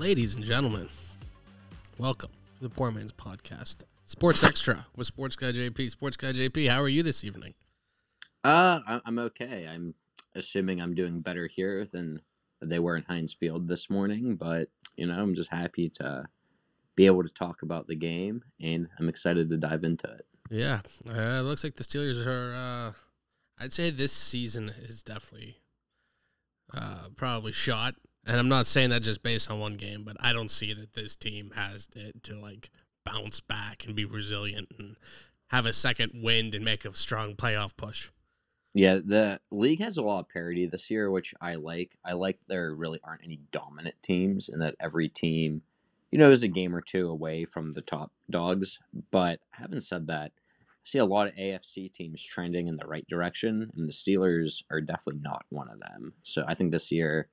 Ladies and gentlemen, welcome to the Poor Man's Podcast. Sports Extra with Sports Guy JP. Sports Guy JP, how are you this evening? Uh, I'm okay. I'm assuming I'm doing better here than they were in Heinz Field this morning, but you know, I'm just happy to be able to talk about the game, and I'm excited to dive into it. Yeah, uh, it looks like the Steelers are. Uh, I'd say this season is definitely uh, probably shot, and I'm not saying that just based on one game, but I don't see that this team has it to like bounce back and be resilient and have a second wind and make a strong playoff push. Yeah, the league has a lot of parity this year, which I like. I like there really aren't any dominant teams, and that every team, you know, is a game or two away from the top dogs. But having said that, I see a lot of AFC teams trending in the right direction, and the Steelers are definitely not one of them. So I think this year,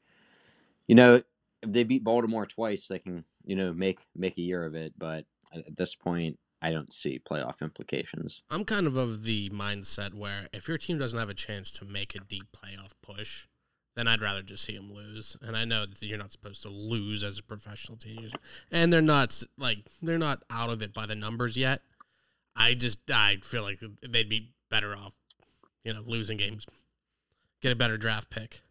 you know, if they beat Baltimore twice, they can, you know, make make a year of it. But at this point, I don't see playoff implications. I'm kind of of the mindset where if your team doesn't have a chance to make a deep playoff push, then I'd rather just see them lose. And I know that you're not supposed to lose as a professional team, and they're not like they're not out of it by the numbers yet. I just I feel like they'd be better off, you know, losing games, get a better draft pick.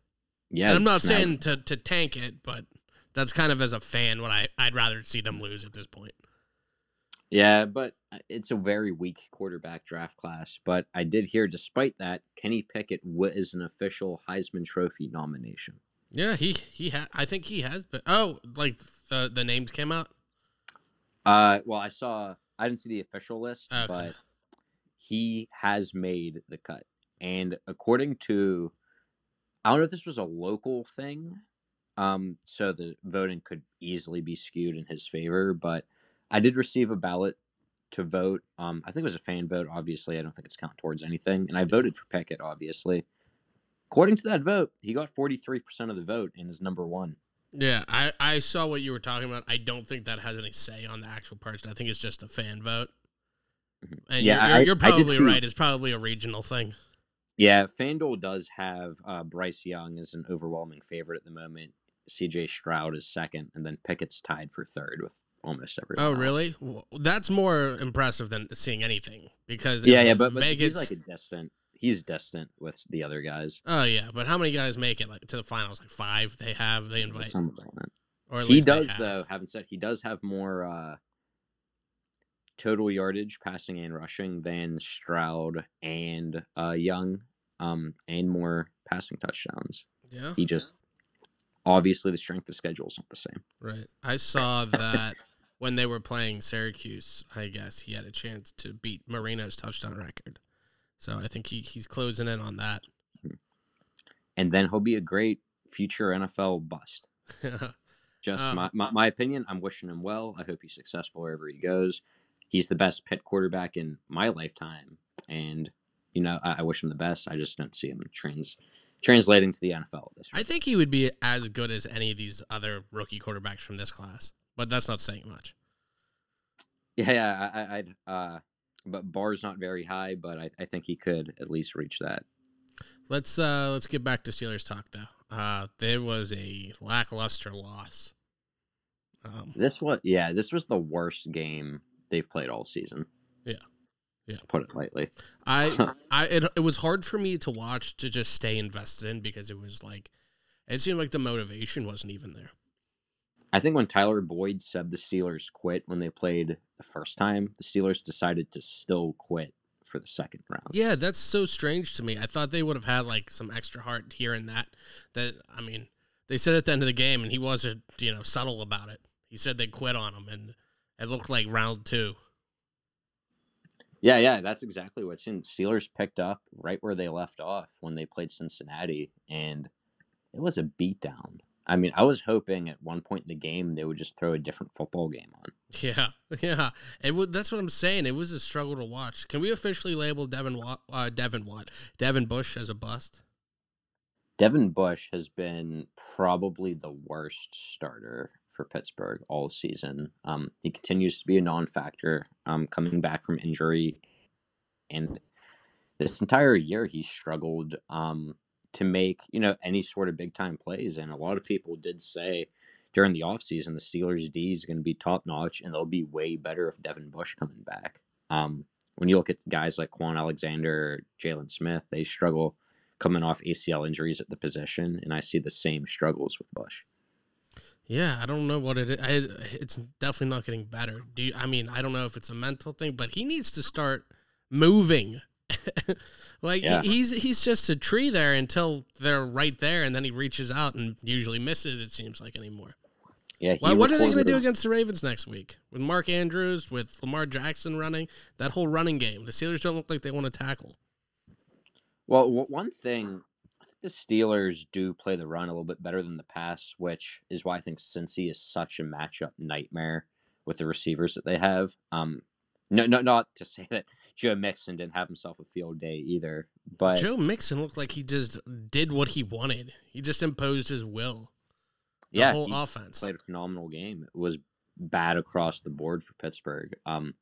Yeah, and I'm not saying to to tank it, but that's kind of as a fan what I I'd rather see them lose at this point. Yeah, but uh, it's a very weak quarterback draft class. But I did hear, despite that, Kenny Pickett is an official Heisman Trophy nomination. Yeah, he he ha- I think he has been. Oh, like the the names came out. Uh, well, I saw, I didn't see the official list, Okay. but he has made the cut. And according to, I don't know if this was a local thing, um, so the voting could easily be skewed in his favor, but I did receive a ballot to vote. Um, I think it was a fan vote, obviously. I don't think it's counted towards anything. And I voted for Pickett. obviously. According to that vote, he got 43% of the vote and is number one. Yeah, I, I saw what you were talking about. I don't think that has any say on the actual person. I think it's just a fan vote. Mhm. And Yeah, you're, you're, you're I probably see- right. It's probably a regional thing. Yeah, FanDuel does have uh, Bryce Young as an overwhelming favorite at the moment. CJ Stroud is second, and then Pickett's tied for third with almost everyone. Oh, else. really? Well, that's more impressive than seeing anything because Yeah, yeah, but, but Vegas. he's like a distant. He's distant with the other guys. oh yeah, but how many guys make it like to the finals? Like five. They have. They invite. Some of them. Or at He does have. though. Haven't said he does have more uh, total yardage, passing and rushing than Stroud and uh, Young, um, and more passing touchdowns. Yeah. He just obviously the strength of schedule is not the same. Right. I saw that when they were playing Syracuse, I guess he had a chance to beat Marino's touchdown record. So I think he, he's closing in on that. and then he'll be a great future NFL bust. Just Uh, my, my my opinion. I'm wishing him well. I hope he's successful wherever he goes. He's the best Pitt quarterback in my lifetime, and you know I, I wish him the best. I just don't see him trans translating to the NFL this year. I think he would be as good as any of these other rookie quarterbacks from this class, but that's not saying much. yeah, yeah. I, I, I'd. Uh, but bar's not very high, but I, I think he could at least reach that. Let's uh let's get back to Steelers talk though. Uh, there was a lackluster loss. Um, This was yeah. This was the worst game they've played all season. Yeah. Yeah. Put it lightly. I I it, it was hard for me to watch to just stay invested in because it was like it seemed like the motivation wasn't even there. I think when Tyler Boyd said the Steelers quit when they played the first time, the Steelers decided to still quit for the second round. Yeah, that's so strange to me. I thought they would have had like some extra heart here and that. That I mean, they said at the end of the game, and he wasn't you know subtle about it. He said they quit on him, and it looked like round two. Yeah, yeah, that's exactly what's in. Steelers picked up right where they left off when they played Cincinnati, and it was a beatdown. I mean, I was hoping at one point in the game they would just throw a different football game on. Yeah, yeah. It w- that's what I'm saying. It was a struggle to watch. Can we officially label Devin Watt, uh, Devin Watt, Devin Bush as a bust? Devin Bush has been probably the worst starter for Pittsburgh all season. Um, he continues to be a non-factor, um, coming back from injury, and this entire year he struggled um, to make you know any sort of big time plays. And a lot of people did say during the offseason the Steelers D is going to be top notch, and they'll be way better if Devin Bush coming back. Um, when you look at guys like Kwon Alexander, Jaylon Smith, they struggle coming off ACL injuries at the position, and I see the same struggles with Bush. Yeah, I don't know what it is. I, it's definitely not getting better. Do you, I mean I don't know if it's a mental thing, but he needs to start moving. like Yeah. he's he's just a tree there until they're right there, and then he reaches out and usually misses. It seems like anymore. Yeah, Why, what are they going to do against the Ravens next week with Mark Andrews, with Lamar Jackson running that whole running game? The Steelers don't look like they want to tackle. Well, w- one thing, the Steelers do play the run a little bit better than the pass, which is why I think Cincy is such a matchup nightmare with the receivers that they have. Um, no, no, not to say that Joe Mixon didn't have himself a field day either, but Joe Mixon looked like he just did what he wanted. He just imposed his will. The yeah, whole offense. played a phenomenal game. It was bad across the board for Pittsburgh. Um,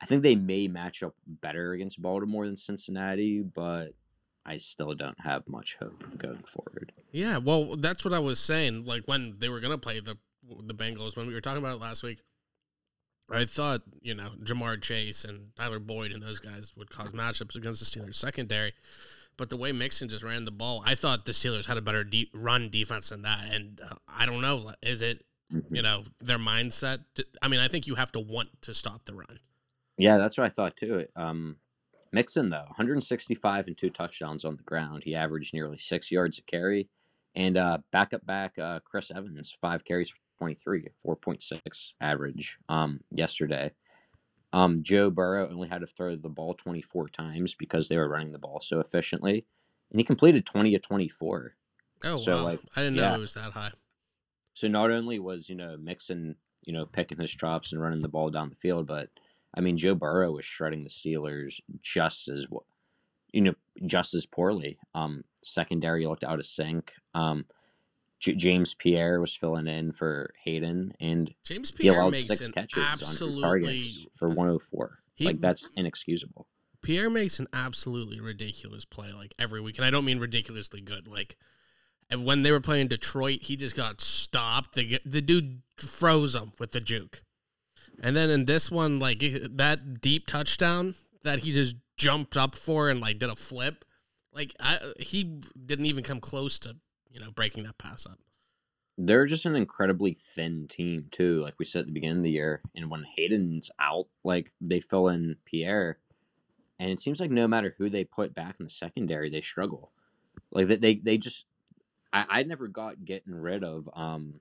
I think they may match up better against Baltimore than Cincinnati, but I still don't have much hope going forward. Yeah, well, that's what I was saying. Like when they were gonna play the the Bengals, when we were talking about it last week, I thought you know Ja'Marr Chase and Tyler Boyd and those guys would cause matchups against the Steelers secondary. But the way Mixon just ran the ball, I thought the Steelers had a better de- run defense than that. And uh, I don't know, is it Mhm. you know their mindset? I mean, I think you have to want to stop the run. Yeah, that's what I thought too. Um, Mixon though, 165 and two touchdowns on the ground. He averaged nearly six yards a carry, and uh, backup back uh, Chris Evans, five carries for 23, 4.6 average. Um, yesterday, um, Joe Burrow only had to throw the ball 24 times because they were running the ball so efficiently, and he completed 20 of 24. Oh So, wow, like, I didn't know it was that high. So not only was you know Mixon you know picking his chops and running the ball down the field, but I mean Joe Burrow was shredding the Steelers just as you know just as poorly. Um, secondary looked out of sync. Um, J- James Pierre was filling in for Haden, and James he Pierre allowed makes six an catches absolutely two targets for 104. He- like that's inexcusable. Pierre makes an absolutely ridiculous play like every week, and I don't mean ridiculously good. Like when they were playing Detroit, he just got stopped. The the dude froze him with the juke, and then in this one, like that deep touchdown that he just jumped up for and like did a flip, like I, he didn't even come close to you know breaking that pass up. They're just an incredibly thin team too. Like we said at the beginning of the year, and when Haden's out, like they fill in Pierre, and it seems like no matter who they put back in the secondary, they struggle. Like they they, they just, I I never got getting rid of um,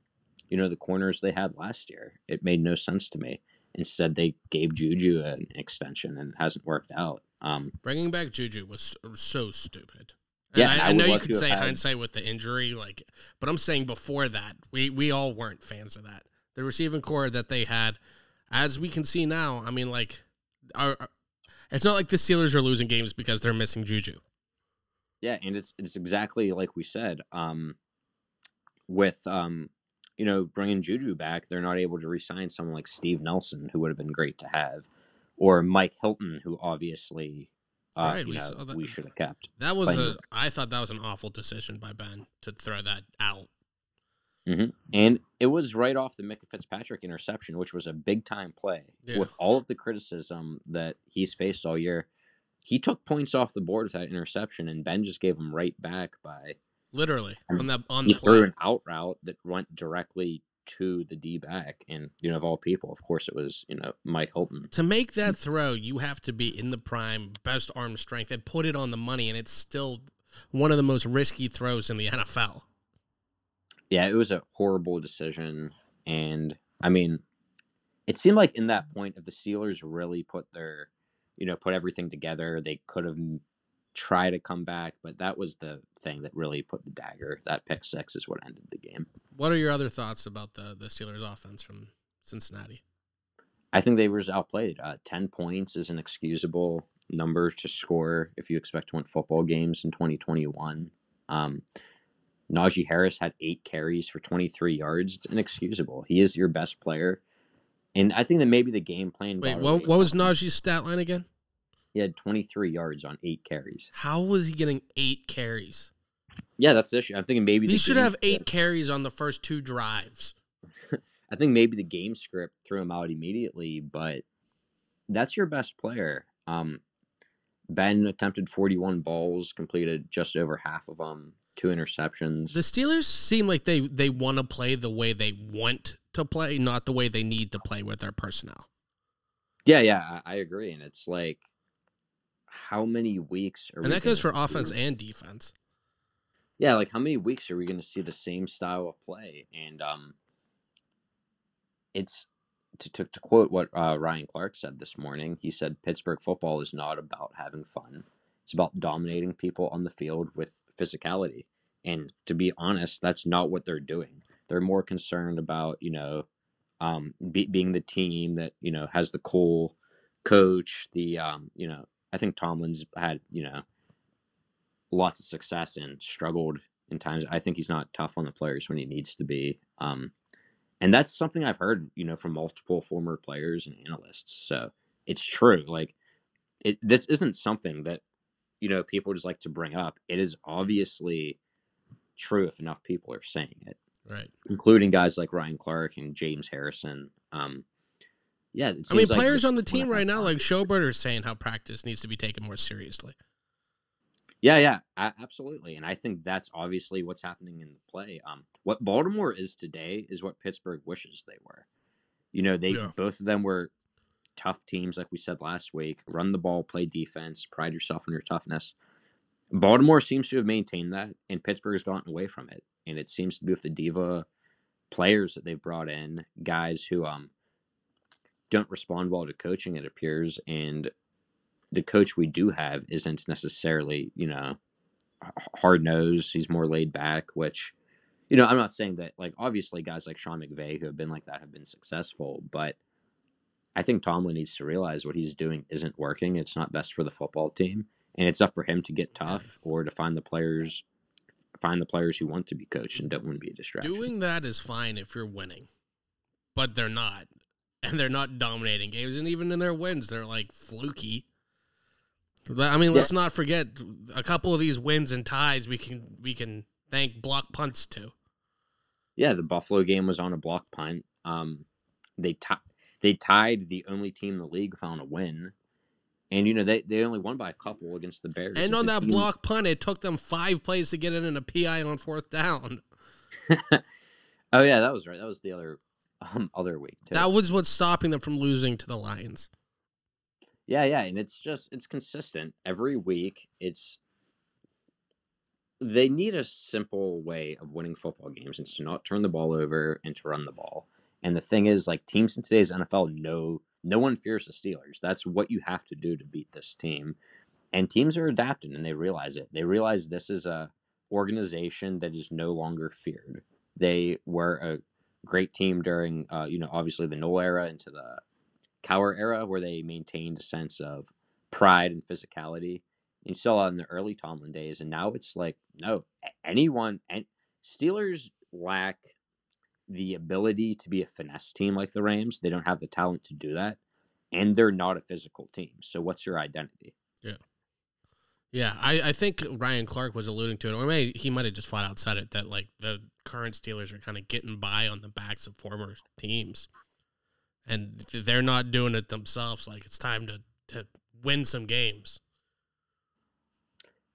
you know the corners they had last year. It made no sense to me. Instead, they gave Juju an extension, and it hasn't worked out. Um, Bringing back Juju was so, stupid. Yeah, And and I, I I know you could say hindsight with the injury, like, but I'm saying before that, we we all weren't fans of that. The receiving core that they had, as we can see now, I mean, like, it's not like the Steelers are losing games because they're missing Juju. Yeah, and it's it's exactly like we said. Um, with um, you know, bringing Juju back, they're not able to re-sign someone like Steve Nelson, who would have been great to have, or Mike Hilton, who obviously, uh, Right, we know, we should have kept. That was a, I thought that was an awful decision by Ben to throw that out. hmm And it was right off the Minkah Fitzpatrick interception, which was a big time play. Yeah. With all of the criticism that he's faced all year, he took points off the board with that interception, and Ben just gave him right back by Literally on that on he the threw an out route that went directly to the D back, and you know of all people, of course, it was you know Mike Hilton. To make that mm. throw, you have to be in the prime, best arm strength, and put it on the money, and it's still one of the most risky throws in the NFL. Yeah, it was a horrible decision, and I mean, it seemed like in that point, if the Steelers really put their, you know, put everything together, they could have tried to come back, but that was the thing that really put the dagger. That pick six is what ended the game. What are your other thoughts about the the Steelers offense from Cincinnati? I think they were outplayed. Uh, Ten points is an excusable number to score if you expect to win football games in 2021. Um, Najee Harris had eight carries for 23 yards. It's inexcusable. He is your best player. And I think that maybe the game plan. Wait, what, what was. Najee's stat line again? He had 23 yards on eight carries. How was he getting eight carries? Yeah, that's the issue. I'm thinking maybe He the should have eight script- carries on the first two drives. I think maybe the game script threw him out immediately, but that's your best player. Um, ben attempted 41 balls, completed just over half of them, two interceptions. The Steelers seem like they they want to play the way they want to play, not the way they need to play with their personnel. yeah, yeah, I, I agree. And it's like, how many weeks are And we that goes for offense and defense. Yeah, like how many weeks are we going to see the same style of play? And um, it's to, to, to quote what uh, Ryan Clark said this morning. He said Pittsburgh football is not about having fun. It's about dominating people on the field with physicality. And to be honest, that's not what they're doing. They're more concerned about you know um, be, being the team that you know has the cool coach. The um, you know I think Tomlin's had you know lots of success and struggled in times. I think he's not tough on the players when he needs to be. Um, and that's something I've heard, you know, from multiple former players and analysts. So it's true. Like, it this isn't something that you know people just like to bring up. It is obviously true if enough people are saying it, Right. including guys like Ryan Clark and James Harrison. Um, yeah, it I mean, like players on the team right now, like Schobert, are saying how practice needs to be taken more seriously. Yeah, yeah, absolutely. And I think that's obviously what's happening in the play. Um, what Baltimore is today is what Pittsburgh wishes they were. You know, they Yeah. both of them were tough teams, like we said last week. Run the ball, play defense, pride yourself on your toughness. Baltimore seems to have maintained that, and Pittsburgh has gotten away from it. And it seems to be with the diva players that they've brought in, guys who um don't respond well to coaching. It appears, and the coach we do have isn't necessarily, you know, hard nosed. He's more laid back, which, you know, I'm not saying that, like, obviously guys like Sean McVay who have been like that have been successful, but I think Tomlin needs to realize what he's doing isn't working. It's not best for the football team. And it's up for him to get tough or to find the players find the players who want to be coached and don't want to be a distraction. Doing that is fine if you're winning, but they're not, and they're not dominating games. And even in their wins, they're like fluky. I mean, let's not forget a couple of these wins and ties. We can we can thank block punts to. Yeah, the Buffalo game was on a block punt. Um, they ti- they tied the only team in the league found a win, and you know they, they only won by a couple against the Bears. And It's on that team- block punt, it took them five plays to get it in a PI on fourth down. oh yeah, that was right. That was the other um, other week too. That was what's stopping them from losing to the Lions. Yeah, yeah, and it's just it's consistent every week. It's they need a simple way of winning football games. It's to not turn the ball over and to run the ball. And the thing is, like teams in today's NFL know no one fears the Steelers. That's what you have to do to beat this team. And teams are adapting and they realize it. They realize this is a organization that is no longer feared. They were a great team during uh, you know, obviously the Noll era into the Cowher era where they maintained a sense of pride and physicality. You saw in the early Tomlin days, and now it's like no, anyone and Steelers lack the ability to be a finesse team like the Rams. They don't have the talent to do that, and they're not a physical team. So what's your identity? Yeah, I, I think Ryan Clark was alluding to it, or maybe he might have just flat out said it that like the current Steelers are kind of getting by on the backs of former teams, and they're not doing it themselves. Like it's time to to win some games.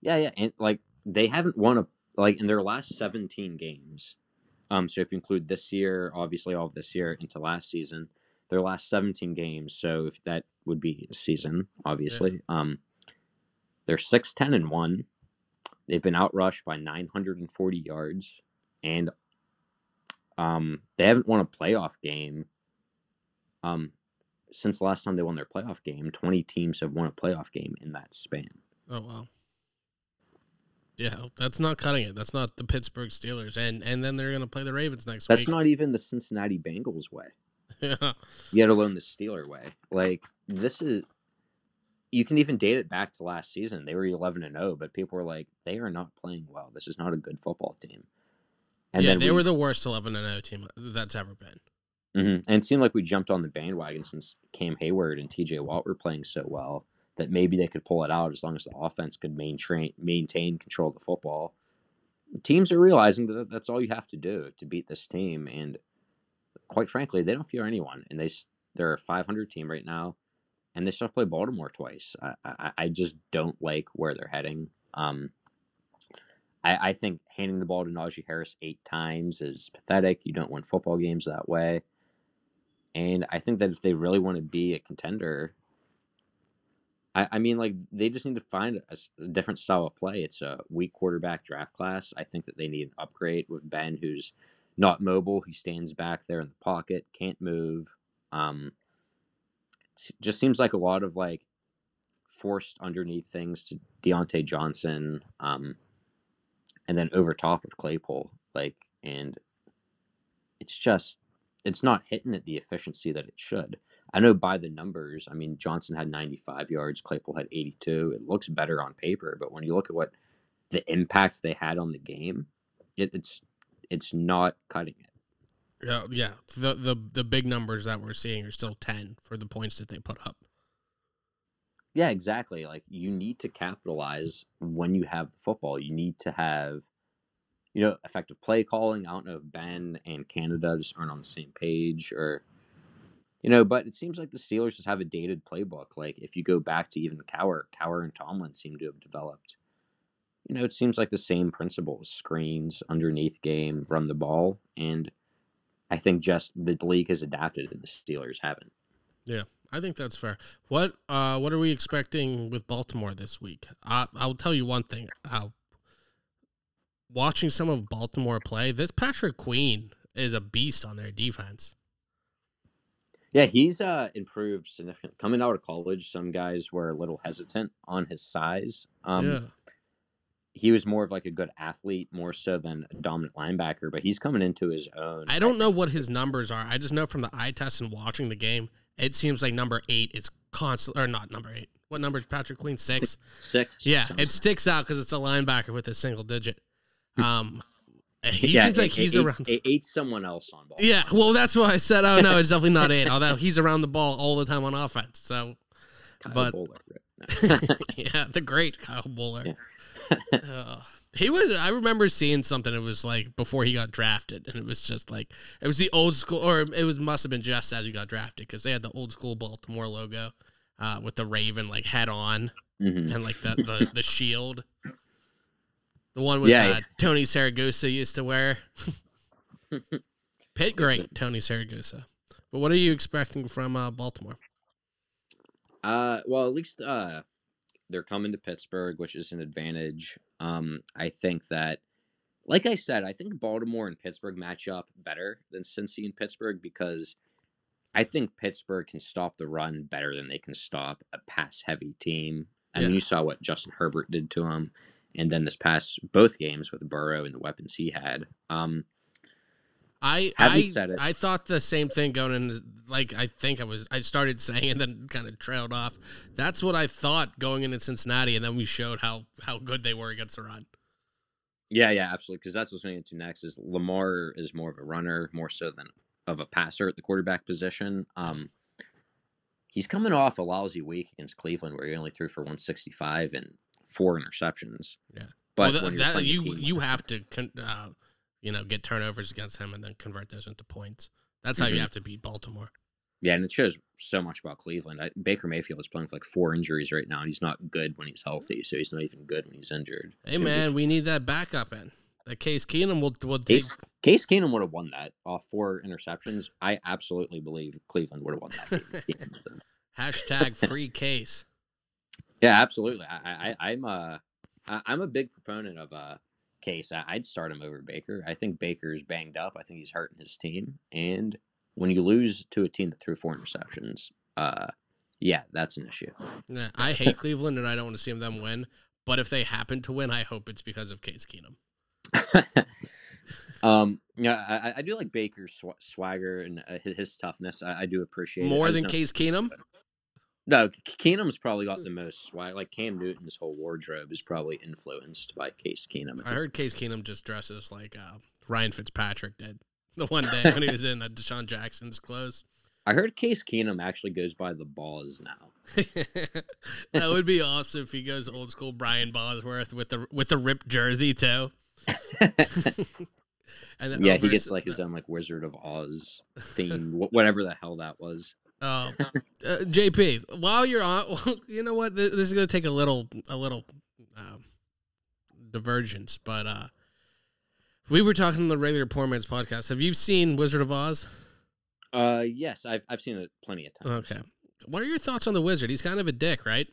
Yeah, yeah, and like they haven't won a like in their last seventeen games. Um, so if you include this year, obviously all of this year into last season, their last seventeen games. So if that would be a season, obviously. Um, they're six ten and one. They've been outrushed by nine hundred and forty yards, and um, they haven't won a playoff game. Um, since the last time they won their playoff game, twenty teams have won a playoff game in that span. Oh wow. Yeah, that's not cutting it. That's not the Pittsburgh Steelers, and and then they're gonna play the Ravens next That's week. That's not even the Cincinnati Bengals way, yeah, yet alone the Steeler way. Like this is, you can even date it back to last season. They were eleven and zero, but people were like, they are not playing well. This is not a good football team. yeah, then they we- were the worst eleven and zero team that's ever been. Mhm. And it seemed like we jumped on the bandwagon since Cam Heyward and TJ Watt were playing so well that maybe they could pull it out as long as the offense could maintain maintain control of the football. Teams are realizing that that's all you have to do to beat this team, and quite frankly, they don't fear anyone. And they they're a 500 team right now, and they still play Baltimore twice. I I, I just don't like where they're heading. Um, I, I think handing the ball to Najee Harris eight times is pathetic. You don't win football games that way. And I think that if they really want to be a contender, I, I mean, like they just need to find a different style of play. It's a weak quarterback draft class. I think that they need an upgrade with Ben, who's not mobile. He stands back there in the pocket, can't move. Um, just seems like a lot of like forced underneath things to Diontae Johnson, um, and then over top of Claypool. Like, and it's just it's not hitting at the efficiency that it should. I know by the numbers, I mean Johnson had 95 yards, Claypool had 82. It looks better on paper, but when you look at what the impact they had on the game, it, it's it's not cutting it. Yeah, yeah. The the the big numbers that we're seeing are still ten for the points that they put up. Yeah, exactly. Like you need to capitalize when you have the football. You need to have, you know, effective play calling. I don't know if Ben and Canada just aren't on the same page or, you know, but it seems like the Steelers just have a dated playbook. Like if you go back to even Cowher, Cowher and Tomlin seem to have developed. You know, it seems like the same principles: screens, underneath game, run the ball, and I think just the league has adapted and the Steelers haven't. Yeah, I think that's fair. What uh what are we expecting with Baltimore this week? I, I'll tell you one thing. Uh, watching some of Baltimore play, this Patrick Queen is a beast on their defense. Yeah, he's uh improved significantly. Coming out of college, some guys were a little hesitant on his size. Um yeah, he was more of like a good athlete, more so than a dominant linebacker, but he's coming into his own. I don't know what his numbers are. I just know from the eye test and watching the game, it seems like number eight is constant or not number eight. What number is Patrick Queen? Six. Six. Yeah, it sticks out because it's a linebacker with a single digit. Um, he Yeah, seems like it- he's it- around. It, someone else on ball. Yeah, well, that's why I said, oh no, it's definitely not eight. Although he's around the ball all the time on offense. So Kyle but- Bowler. yeah, the great Kyle Boller. Yeah. Uh, he was. I remember seeing something. It was like before he got drafted, and it was just like it was the old school, or it was must have been just as he got drafted because they had the old school Baltimore logo uh, with the Raven like head on Mhm. and like the the, the shield. The one with Yeah, uh. Tony Siragusa used to wear. Pitt great, Tony Siragusa. But what are you expecting from uh, Baltimore? Uh, well, at least uh, they're coming to Pittsburgh, which is an advantage. Um, I think that, like I said, I think Baltimore and Pittsburgh match up better than Cincy and Pittsburgh because I think Pittsburgh can stop the run better than they can stop a pass-heavy team. I mean, you saw what Justin Herbert did to him, and then this past both games with Burrow and the weapons he had. Um, I Having I, said it- I thought the same thing going in. Like I think I was I started saying and then kind of trailed off. That's what I thought going into Cincinnati, and then we showed how how good they were against the run. Yeah, yeah, absolutely. Because that's what's going to next. Is Lamar is more of a runner, more so than of a passer at the quarterback position. Um, he's coming off a lousy week against Cleveland, where he only threw for 165 and four interceptions. Yeah. but well, when th- you're that, you you like- have to uh, you know get turnovers against him and then convert those into points. That's how you Mhm. have to beat Baltimore. yeah, and it shows so much about Cleveland. I, Baker Mayfield is playing with like four injuries right now, and he's not good when he's healthy, so he's not even good when he's injured. Hey So man, we need that backup in. That Case Keenum will will take. Case, Case Keenum would have won that off four interceptions. I absolutely believe Cleveland would have won that. Hashtag free case. Yeah, absolutely. I, I I'm a I- I'm a big proponent of uh Case. I, I'd start him over Baker. I think Baker's banged up. I think he's hurting his team. And when you lose to a team that threw four interceptions, uh, yeah, that's an issue. Yeah, I hate Cleveland and I don't want to see them win. But if they happen to win, I hope it's because of Case Keenum. um, yeah, I, I do like Baker's sw- swagger and uh, his, his toughness. I, I do appreciate More than Case Keenum? No, Keenum's probably got the most swag. Like Cam Newton's whole wardrobe is probably influenced by Case Keenum. I heard Case Keenum just dresses like uh, Ryan Fitzpatrick did the one day when he was in uh, DeSean Jackson's clothes. I heard Case Keenum actually goes by the balls now. that would be awesome if he goes old school Brian Bosworth with the with the ripped jersey too. and yeah, he gets like his own like Wizard of Oz theme, whatever the hell that was. Oh, uh, JP, while you're on, you know what? This, is gonna take a little, a little um, divergence, but uh, we were talking on the regular Poor Man's podcast. Have you seen Wizard of Oz? Uh, yes, I've I've seen it plenty of times. Okay. What are your thoughts on the wizard? He's kind of a dick, right?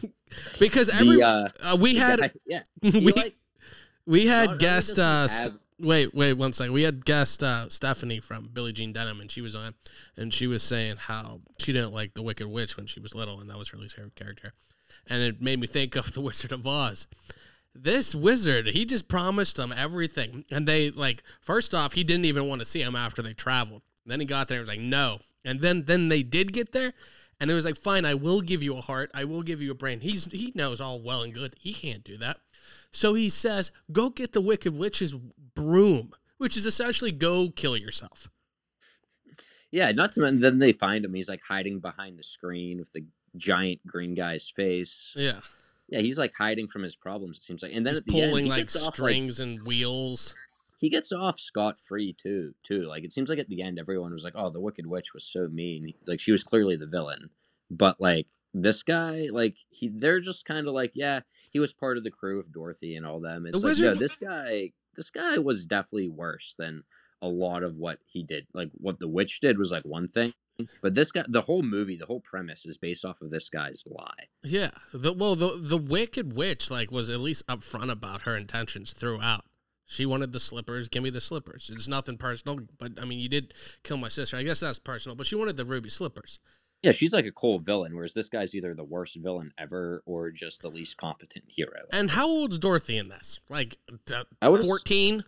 because every The, uh, uh, we had guy- yeah, we, like, we had guest uh, have- wait wait one second. We had guest uh, Stephanie from Billie Jean Denim, and she was on, and she was saying how she didn't like the Wicked Witch when she was little, and that was her least favorite character, and it made me think of the Wizard of Oz. This wizard, he just promised them everything, and they like first off, he didn't even want to see him after they traveled. Then he got there, and was like no, and then then they did get there. And it was like, fine, I will give you a heart. I will give you a brain. He's he knows all well and good. He can't do that. So he says, go get the Wicked Witch's broom, which is essentially go kill yourself. yeah, not to mention then they find him. He's like hiding behind the screen with the giant green guy's face. Yeah. Yeah, he's like hiding from his problems. It seems like, and then He's at the end, pulling he like gets off, like, strings and wheels. he gets off scot free too. Too like it seems like at the end, everyone was like, "Oh, the Wicked Witch was so mean." Like she was clearly the villain, but like this guy, like he, they're just kind of like, yeah, he was part of the crew of Dorothy and all them. It's The like, wizard- no, this guy, this guy was definitely worse than a lot of what he did. Like what the witch did was like one thing. But this guy, the whole movie, the whole premise is based off of this guy's lie. Yeah. The well the the Wicked Witch like was at least upfront about her intentions throughout. She wanted the slippers. Give me the slippers. It's nothing personal, but I mean, you did kill my sister. I guess that's personal, but she wanted the ruby slippers. Yeah, she's like a cool villain, whereas this guy's either the worst villain ever or just the least competent hero. And how old's Dorothy in this? Like I fourteen.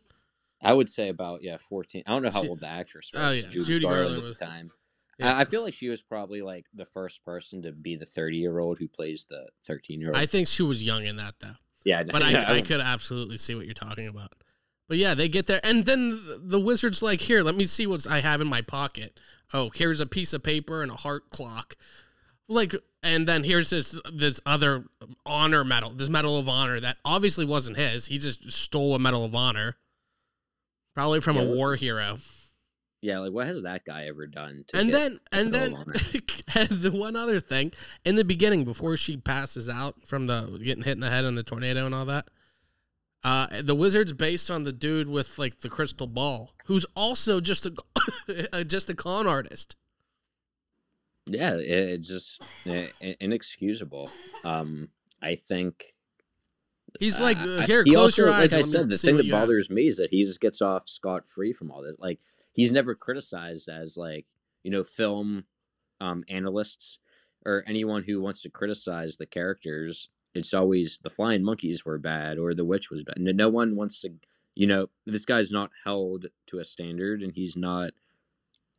I would say about yeah, fourteen. I don't know how She- old the actress oh, was. Oh, yeah, Judy, Judy Garland, Garland at the time. Yeah. I, I feel like she was probably like the first person to be the thirty-year-old who plays the thirteen-year-old. I think she was young in that though. yeah, But I, I could absolutely see what you're talking about. But yeah, they get there, and then the- the wizard's like, "Here, let me see what I have in my pocket. Oh, here's a piece of paper and a heart clock. Like, and then here's this this other honor medal, this medal of honor that obviously wasn't his. He just stole a medal of honor, probably from a Yeah, what- war hero. Yeah, like what has that guy ever done? To and then and then and the one other thing in the beginning before she passes out from the getting hit in the head in the tornado and all that uh the wizard's based on the dude with like the crystal ball who's also just a just a con artist yeah, it, it's just inexcusable. Um, I think he's like uh, I- here he close also, your eyes Like I and let me said, the thing that you have." bothers me is that he just gets off scot free from all this. Like he's never criticized as like you know film um, analysts or anyone who wants to criticize the characters. It's always the flying monkeys were bad or the witch was bad. No, no one wants to. You know, this guy's not held to a standard, and he's not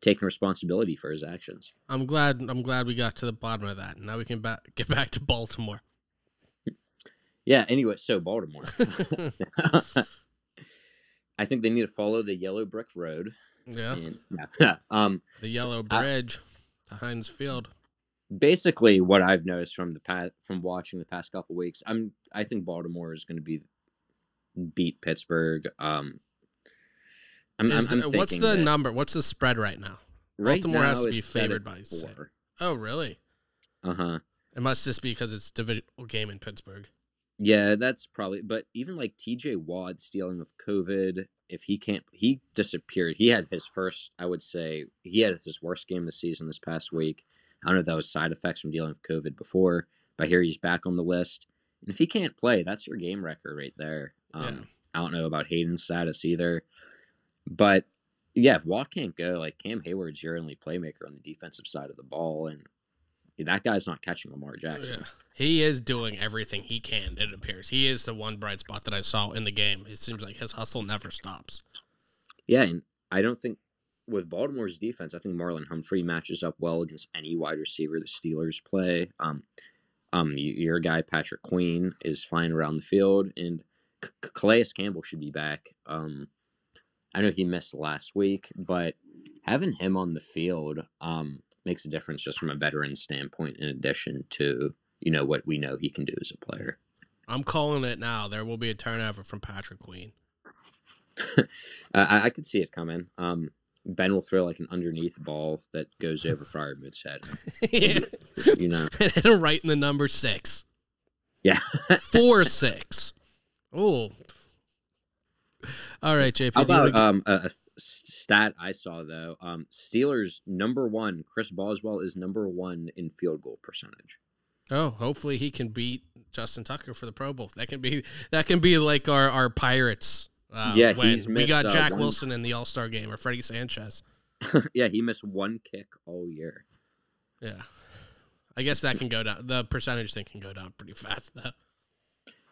taking responsibility for his actions. i'm glad i'm glad we got to the bottom of that now we can ba- get back to baltimore Yeah. Anyway, so Baltimore. I think they need to follow the yellow brick road. yeah And, yeah. um, the yellow I- bridge to heinz field basically, what I've noticed from the past, from watching the past couple weeks, I'm I think Baltimore is going to be beat Pittsburgh. Um, I'm, I'm, the- I'm what's the number what's the spread right now right Baltimore has to be favored by four. oh really Uh huh. It must just be because it's divisional game in Pittsburgh. Yeah, that's probably. But even like T.J. Watt dealing with COVID, if he can't, he disappeared. He had his first, I would say, he had his worst game of the season this past week. I don't know if that was side effects from dealing with COVID before, but here he's back on the list. And if he can't play, that's your game record right there. Um, Yeah. I don't know about Haden's status either, but yeah, if Watt can't go, like Cam Heyward's your only playmaker on the defensive side of the ball, and that guy's not catching Lamar Jackson. Yeah. He is doing everything he can, it appears. He is the one bright spot that I saw in the game. It seems like his hustle never stops. Yeah, and I don't think with Baltimore's defense, I think Marlon Humphrey matches up well against any wide receiver the Steelers play. Um, um, your guy Patrick Queen is flying around the field, and Calais Campbell should be back. Um, I know he missed last week, but having him on the field um, makes a difference just from a veteran standpoint. In addition to you know what we know he can do as a player. I'm calling it now. There will be a turnover from Patrick Queen. I, I could see it coming. Um, Ben will throw like an underneath ball that goes over Freiermuth's head. yeah. You know, Hit him right in the number six. yeah. Four six. Oh. All right, JP. How about um a, a stat I saw though? Um, Steelers number one. Chris Boswell is number one in field goal percentage. oh, hopefully he can beat Justin Tucker for the Pro Bowl. That can be that can be like our our Pirates. Uh, Yeah, we got uh, Jack one- Wilson in the All Star game or Freddie Sanchez. yeah, he missed one kick all year. Yeah, I guess that can go down. The percentage thing can go down pretty fast though.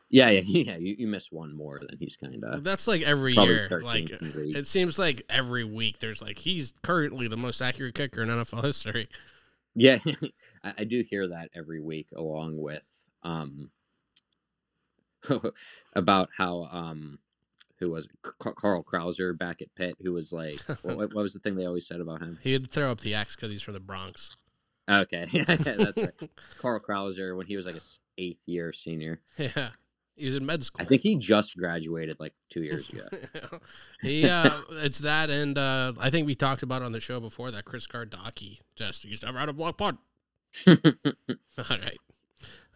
Yeah, yeah, yeah. You, you miss one more than he's kind of That's like every year. 13th Like it seems like every week there's like he's currently the most accurate kicker in NFL history. Yeah, I, I do hear that every week, along with um about how um who was it? Carl Krauser back at Pitt, who was like, what, what was the thing they always said about him? He'd throw up the X because he's from the Bronx. Okay, yeah, that's right. Carl Krauser when he was like a eighth year senior. yeah, he was in med school. I think he just graduated like two years ago. he uh it's that and uh I think we talked about on the show before that Chris Kardaki just used to have out a block punt. All right.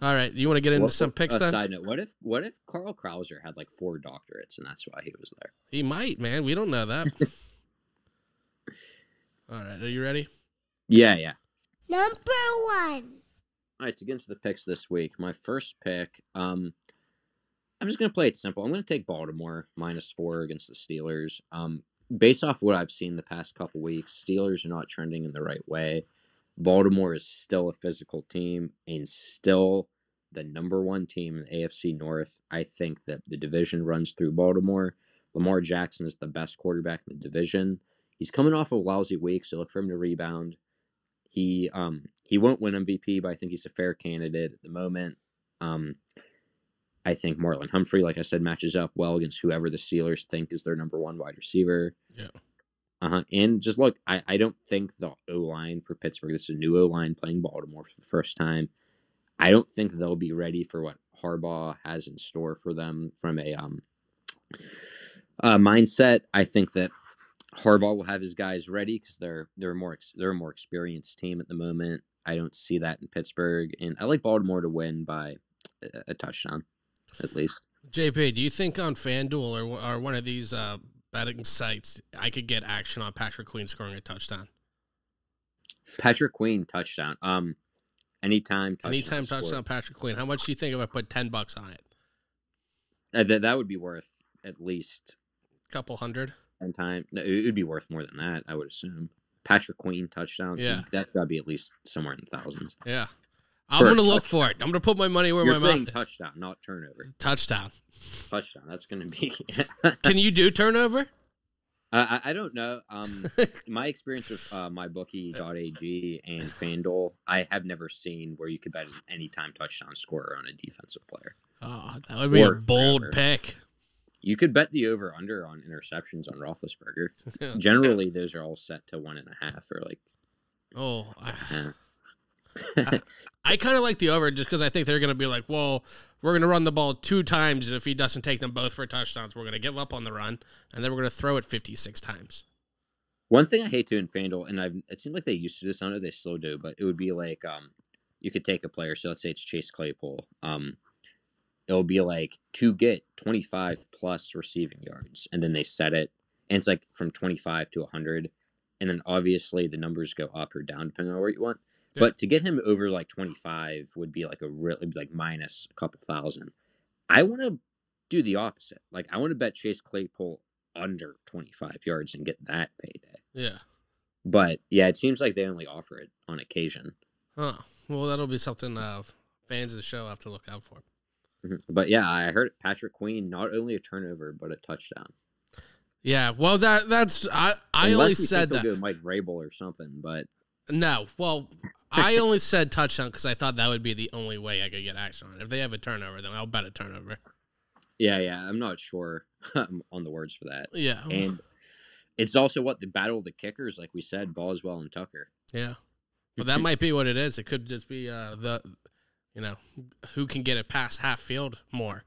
All right. You want to get into What- some picks a then? Side note: What if what if Carl Krauser had like four doctorates and that's why he was there? He might, man. We don't know that. All right. Are you ready? Yeah, yeah. Number one. All right, to get into the picks this week, my first pick, um, I'm just going to play it simple. I'm going to take Baltimore minus four against the Steelers. Um, based off what I've seen the past couple weeks, Steelers are not trending in the right way. Baltimore is still a physical team and still the number one team in the AFC North. I think that the division runs through Baltimore. Lamar Jackson is the best quarterback in the division. He's coming off a lousy week, so look for him to rebound. He um he won't win MVP, but I think he's a fair candidate at the moment. Um, I think Marlon Humphrey, like I said, matches up well against whoever the Steelers think is their number one wide receiver. Yeah. Uh huh. And just look, I, I don't think the O line for Pittsburgh. This is a new O line playing Baltimore for the first time. I don't think they'll be ready for what Harbaugh has in store for them from a um uh, mindset. I think that Harbaugh will have his guys ready because they're they're a more they're a more experienced team at the moment. I don't see that in Pittsburgh, and I like Baltimore to win by a, a touchdown, at least. JP, do you think on FanDuel or, or one of these uh, betting sites I could get action on Patrick Queen scoring a touchdown? Patrick Queen touchdown. Um, anytime touchdown. Anytime touchdown Patrick Queen. How much do you think if I put 10 bucks on it? Uh, that that would be worth at least a couple hundred? ten time. No, it would be worth more than that. I would assume. Patrick Queen touchdown. Yeah. that's got to be at least somewhere in the thousands. Yeah. I'm going to look for it. I'm going to put my money where You're my mouth is. touchdown, not turnover. Touchdown. Touchdown. That's going to be. Can you do turnover? I, I don't know. Um, my experience with uh, mybookie.ag and FanDuel, I have never seen where you could bet an anytime touchdown scorer on a defensive player. Oh, that would be a bold forever. pick. You could bet the over under on interceptions on Roethlisberger. Generally, those are all set to one and a half or like. Oh, I, eh. I kind of like the over just because I think they're going to be like, well, we're going to run the ball two times, and if he doesn't take them both for touchdowns, we're going to give up on the run, and then we're going to throw it 56 times. One thing I hate to in FanDuel, and I've it seems like they used to do this. I know they still do, but it would be like um, you could take a player. So let's say it's Chase Claypool. Um, it'll be like to get twenty five plus receiving yards, and then they set it, and it's like from twenty five to hundred, and then obviously the numbers go up or down depending on where you want. Yeah. But to get him over like twenty five would be like a really like minus a couple thousand. I want to do the opposite. Like I want to bet Chase Claypool under twenty five yards and get that payday. Yeah. But yeah, it seems like they only offer it on occasion. Huh. Well, that'll be something uh, fans of the show have to look out for. Mhm. But yeah, I heard Patrick Queen not only a turnover but a touchdown. Yeah. Well, that that's I I Unless only said that. Mike Vrabel or something, but No. Well, I only said touchdown because I thought that would be the only way I could get action on. it. If they have a turnover, then I'll bet a turnover. yeah, yeah, I'm not sure on the words for that. Yeah. And it's also what the battle of the kickers, like we said, Boswell and Tucker. Yeah. Well, that might be what it is. It could just be uh, the, you know, who can get it past half field more.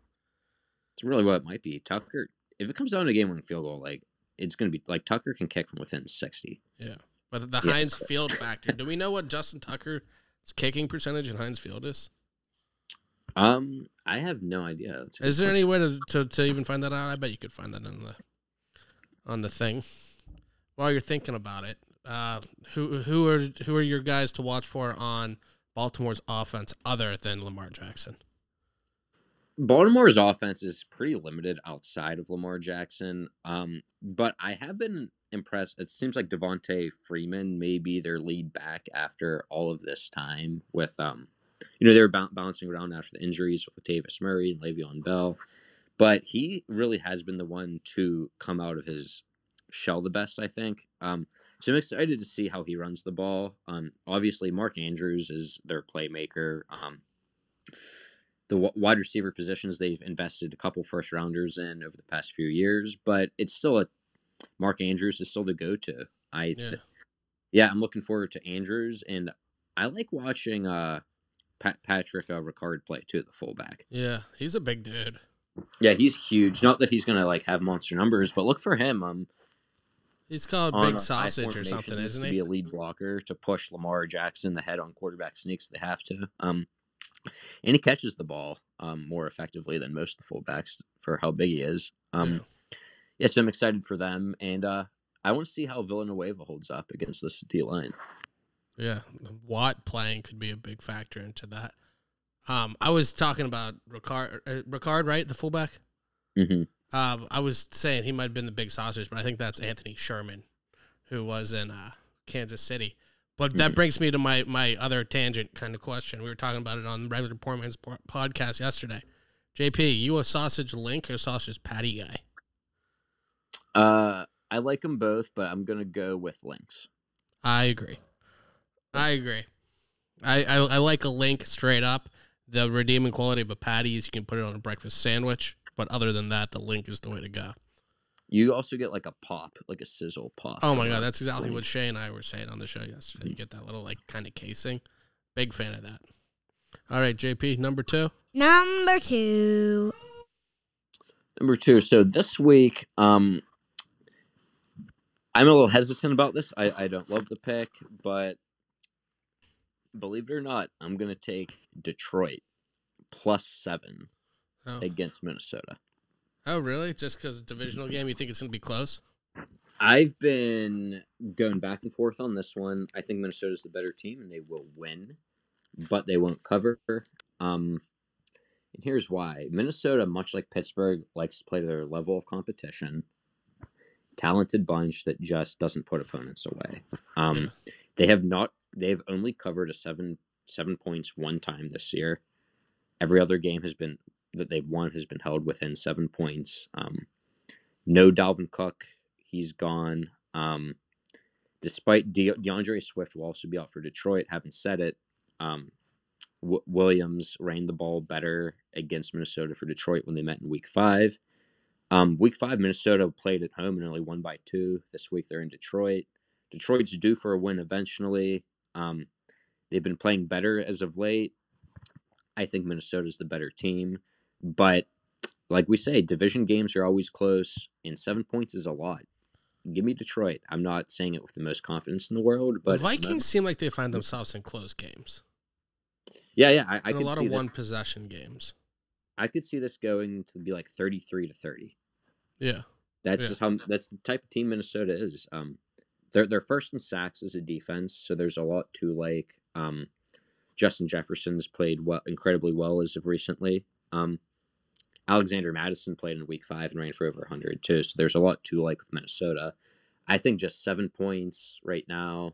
It's really what it might be. Tucker, if it comes down to a game winning field goal, like it's going to be like Tucker can kick from within 60. But the Yes. Heinz Field factor. Do we know what Justin Tucker's kicking percentage in Heinz Field is? Um, I have no idea. That's a good Is there question. any way to, to, to even find that out? I bet you could find that on the on the thing. While you're thinking about it, uh, who who are who are your guys to watch for on Baltimore's offense other than Lamar Jackson? Baltimore's offense is pretty limited outside of Lamar Jackson. Um, but I have been impressed. It seems like Devonta Freeman may be their lead back after all of this time with um you know, they were bou- bouncing around after the injuries with Latavius Murray and Le'Veon Bell. But he really has been the one to come out of his shell the best, I think. Um, so I'm excited to see how he runs the ball. Um, obviously, Mark Andrews is their playmaker. Um, the wide receiver positions they've invested a couple first rounders in over the past few years, but it's still a Mark Andrews is still the go to. I Yeah. th- yeah, I'm looking forward to Andrews, and I like watching uh Pat- Patrick uh, Ricard play too, at the fullback. Yeah, he's a big dude. Yeah, he's huge. Not that he's gonna like have monster numbers, but look for him. Um, He's called Big Sausage or something, isn't he? to? Be a lead blocker to push Lamar Jackson the head on quarterback sneaks. They have to. Um, and he catches the ball um more effectively than most of the fullbacks for how big he is. Um, Yeah. Yeah, so I'm excited for them, and uh, I want to see how Villanueva holds up against this D line. Yeah, Watt playing could be a big factor into that. Um, I was talking about Ricard, uh, Ricard, right, the fullback. hmm Um, I was saying he might have been the big sausage, but I think that's Anthony Sherman, who was in uh, Kansas City. But that Mhm. brings me to my my other tangent kind of question. We were talking about it on the regular Poor Man's po- podcast yesterday. JP, you a sausage link or sausage patty guy? Uh, I like them both, but I'm gonna go with links. I agree. I agree. I, I I like a link straight up. The redeeming quality of a patty is you can put it on a breakfast sandwich. But other than that, the link is the way to go. You also get like a pop, like a sizzle pop. Oh my god, that's exactly what Shay and I were saying on the show yesterday. You get that little like kind of casing. Big fan of that. All right, JP, number two. Number two. Number two. So this week, um, I'm a little hesitant about this. I, I don't love the pick, but believe it or not, I'm gonna take Detroit plus seven Oh, against Minnesota. oh really? Just because it's a divisional game, you think it's gonna be close? I've been going back and forth on this one. I think Minnesota's the better team and they will win, but they won't cover. Um, and here's why: Minnesota, much like Pittsburgh, likes to play to their level of competition. Talented bunch that just doesn't put opponents away. Um, They have not. They've only covered a seven seven points one time this year. Every other game has been that they've won has been held within seven points. Um, no Dalvin Cook, he's gone. Um, despite De- D'Andre Swift will also be out for Detroit. Haven't said it. Um, w- Williams ran the ball better against Minnesota for Detroit when they met in Week Five. Um, week Five, Minnesota played at home and only won by two. This week they're in Detroit. Detroit's due for a win eventually. Um, they've been playing better as of late. I think Minnesota's the better team, but like we say, division games are always close, and seven points is a lot. Give me Detroit. I'm not saying it with the most confidence in the world, but the Vikings seem like they find themselves in close games. Yeah, yeah, I, I and a lot of one possession games. I could see this going to be like 33 to 30. Yeah. That's Yeah. just how that's the type of team Minnesota is. Um, they're they're first in sacks as a defense, so there's a lot to like. Um, Justin Jefferson's played well, incredibly well as of recently. Um, Alexander Mattison played in Week Five and ran for over 100 too. So there's a lot to like with Minnesota. I think just seven points right now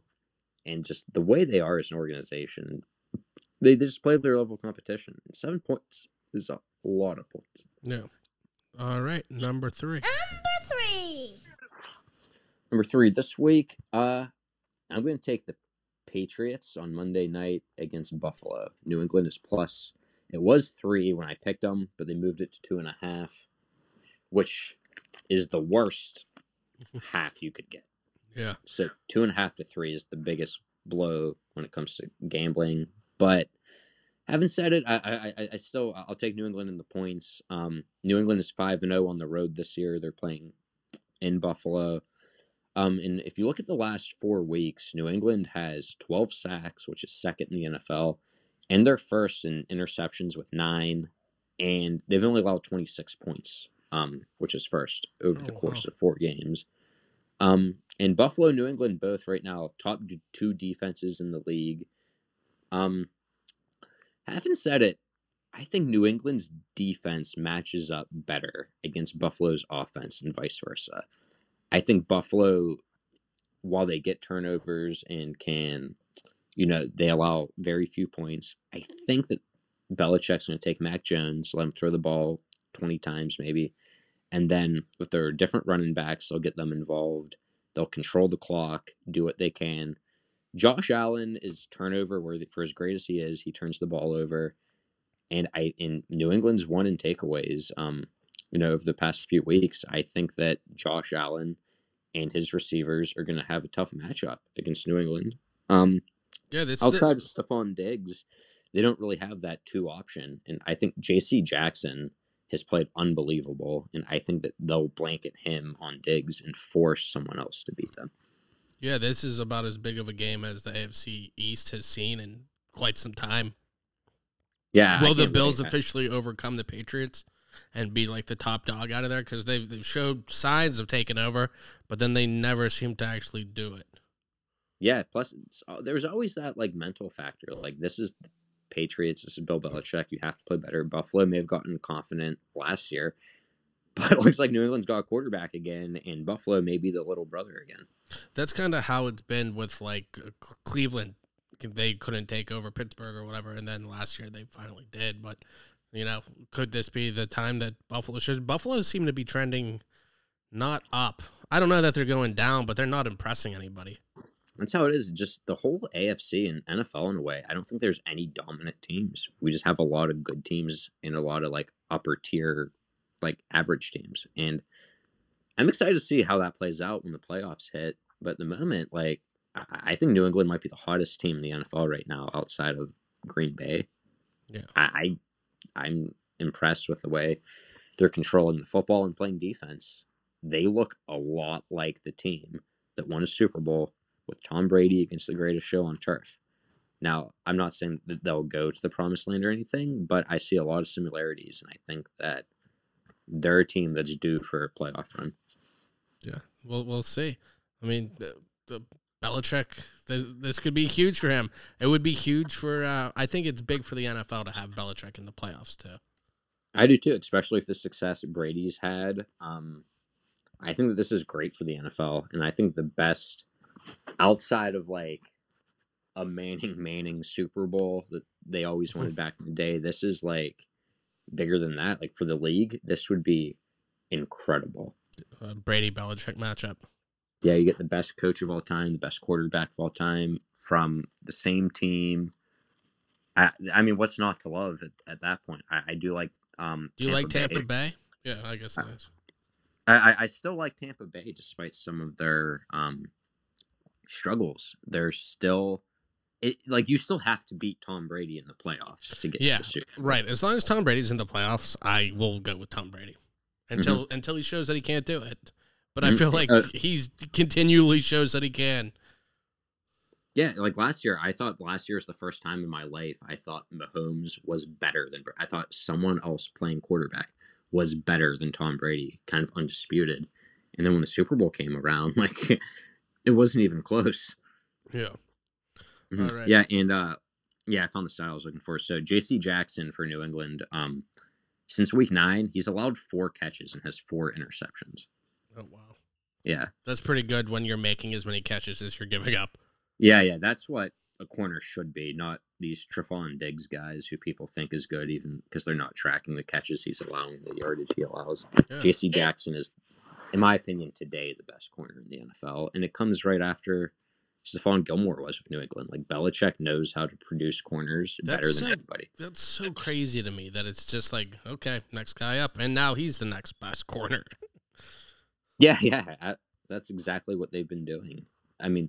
and just the way they are as an organization, they, they just play their level of competition. Seven points is a lot of points. Yeah. All right, number three. Number three. Number three this week, uh, I'm going to take the Patriots on Monday night against Buffalo. New England is plus. It was three when I picked them, but they moved it to two and a half, which is the worst half you could get. Yeah. So two and a half to three is the biggest blow when it comes to gambling. But having said it, I I, I- still I'll take New England in the points. Um, New England is five and zero on the road this year. They're playing in Buffalo. Um, and if you look at the last four weeks, New England has 12 sacks, which is second in the NFL, and they're first in interceptions with nine, and they've only allowed 26 points, um, which is first over the Oh, course wow. of four games. Um, and Buffalo, New England, both right now top two defenses in the league. Um, having said it, I think New England's defense matches up better against Buffalo's offense and vice versa. I think Buffalo, while they get turnovers and can, you know, they allow very few points, I think that Belichick's going to take Mac Jones, let him throw the ball 20 times maybe. And then with their different running backs, they'll get them involved. They'll control the clock, do what they can. Josh Allen is turnover worthy for as great as he is. He turns the ball over, and I in New England's one in takeaways. Um, you know, over the past few weeks, I think that Josh Allen and his receivers are going to have a tough matchup against New England. Um, Yeah, this outside of Stefon Diggs, they don't really have that two option, and I think J.C. Jackson has played unbelievable, and I think that they'll blanket him on Diggs and force someone else to beat them. Yeah, this is about as big of a game as the AFC East has seen in quite some time. Yeah, Will the Bills officially overcome the Patriots and be like the top dog out of there? Because they've, they've showed signs of taking over, but then they never seem to actually do it. Yeah, plus it's, uh, there's always that like mental factor. Like this is Patriots, this is Bill Belichick. You have to play better. Buffalo may have gotten confident last year, but it looks like New England's got a quarterback again, and Buffalo may be the little brother again. That's kind of how it's been with like uh, Cleveland. They couldn't take over Pittsburgh or whatever, and then last year they finally did. But you know, could this be the time that Buffalo should? Buffalo seem to be trending not up. I don't know that they're going down, but they're not impressing anybody. That's how it is. Just the whole AFC and NFL in a way. I don't think there's any dominant teams. We just have a lot of good teams and a lot of like upper tier, like average teams. And I'm excited to see how that plays out when the playoffs hit. But at the moment, like I, I think New England might be the hottest team in the NFL right now, outside of Green Bay. Yeah. I, I I'm impressed with the way they're controlling the football and playing defense. They look a lot like the team that won a Super Bowl with Tom Brady against the greatest show on turf. Now, I'm not saying that they'll go to the promised land or anything, but I see a lot of similarities, and I think that they're a team that's due for a playoff run. Yeah, we'll we'll see. I mean, the, the Belichick, th this could be huge for him. It would be huge for. Uh, I think it's big for the NFL to have Belichick in the playoffs too. I do too, especially if the success Brady's had. Um, I think that this is great for the NFL, and I think the best outside of like a Manning Manning Super Bowl that they always wanted back in the day. This is like bigger than that. Like for the league, this would be incredible. Uh, Brady Belichick matchup. Yeah, you get the best coach of all time, the best quarterback of all time from the same team. I, I mean, what's not to love at, at that point? I, I do like. Um, Do you like Tampa Bay? Yeah, I guess it is. I, I- I still like Tampa Bay despite some of their um, struggles. They're still it like you still have to beat Tom Brady in the playoffs to get Yeah, to the Super Bowl. Right. As long as Tom Brady's in the playoffs, I will go with Tom Brady until until he shows that he can't do it. But I Mhm. feel like Uh, he's continually shows that he can. Yeah, like last year, I thought last year was the first time in my life I thought Mahomes was better than I thought someone else playing quarterback was better than Tom Brady, kind of undisputed. And then when the Super Bowl came around, like it wasn't even close. Yeah. Mhm. Right. Yeah, and uh yeah, I found the style I was looking for. So JC Jackson for New England, um, since week nine, he's allowed four catches and has four interceptions. Oh wow. Yeah. That's pretty good when you're making as many catches as you're giving up. Yeah, yeah, that's what a corner should be, not these Trevon Diggs guys who people think is good, even because they're not tracking the catches he's allowing, the yardage he allows. Yeah. J.C. Jackson is, in my opinion, today the best corner in the NFL, and it comes right after Stephon Gilmore was with New England. Like Belichick knows how to produce corners better That's than so- everybody. That's so crazy to me that it's just like, okay, next guy up, and now he's the next best corner. Yeah, yeah, I- that's exactly what they've been doing. I mean,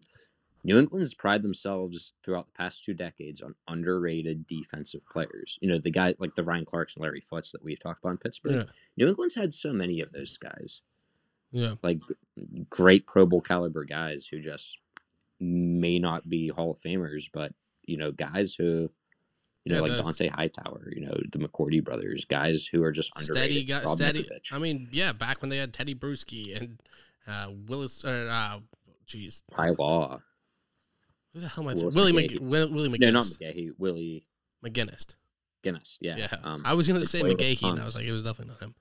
New England's pride themselves throughout the past two decades on underrated defensive players. You know, the guy like the Ryan Clarks and Larry Footes that we've talked about in Pittsburgh. Yeah, New England's had so many of those guys, yeah, like great Pro Bowl caliber guys who just may not be Hall of Famers, but you know, guys who. You know, Yeah, like those- Dont'a Hightower, you know, the McCourty brothers, guys who are just underrated. steady Rob steady. Ninkovich. I mean, yeah, back when they had Teddy Bruschi and uh, Willis, uh, uh, jeez, Ty Law. who the hell am I? Willis Willie McGahee. Mc, Will- Willie McGinest. No, not McGahee. Willie McGinest. Guinness. Yeah. Yeah, Um, I was gonna say McGahee, and I was like, it was definitely not him.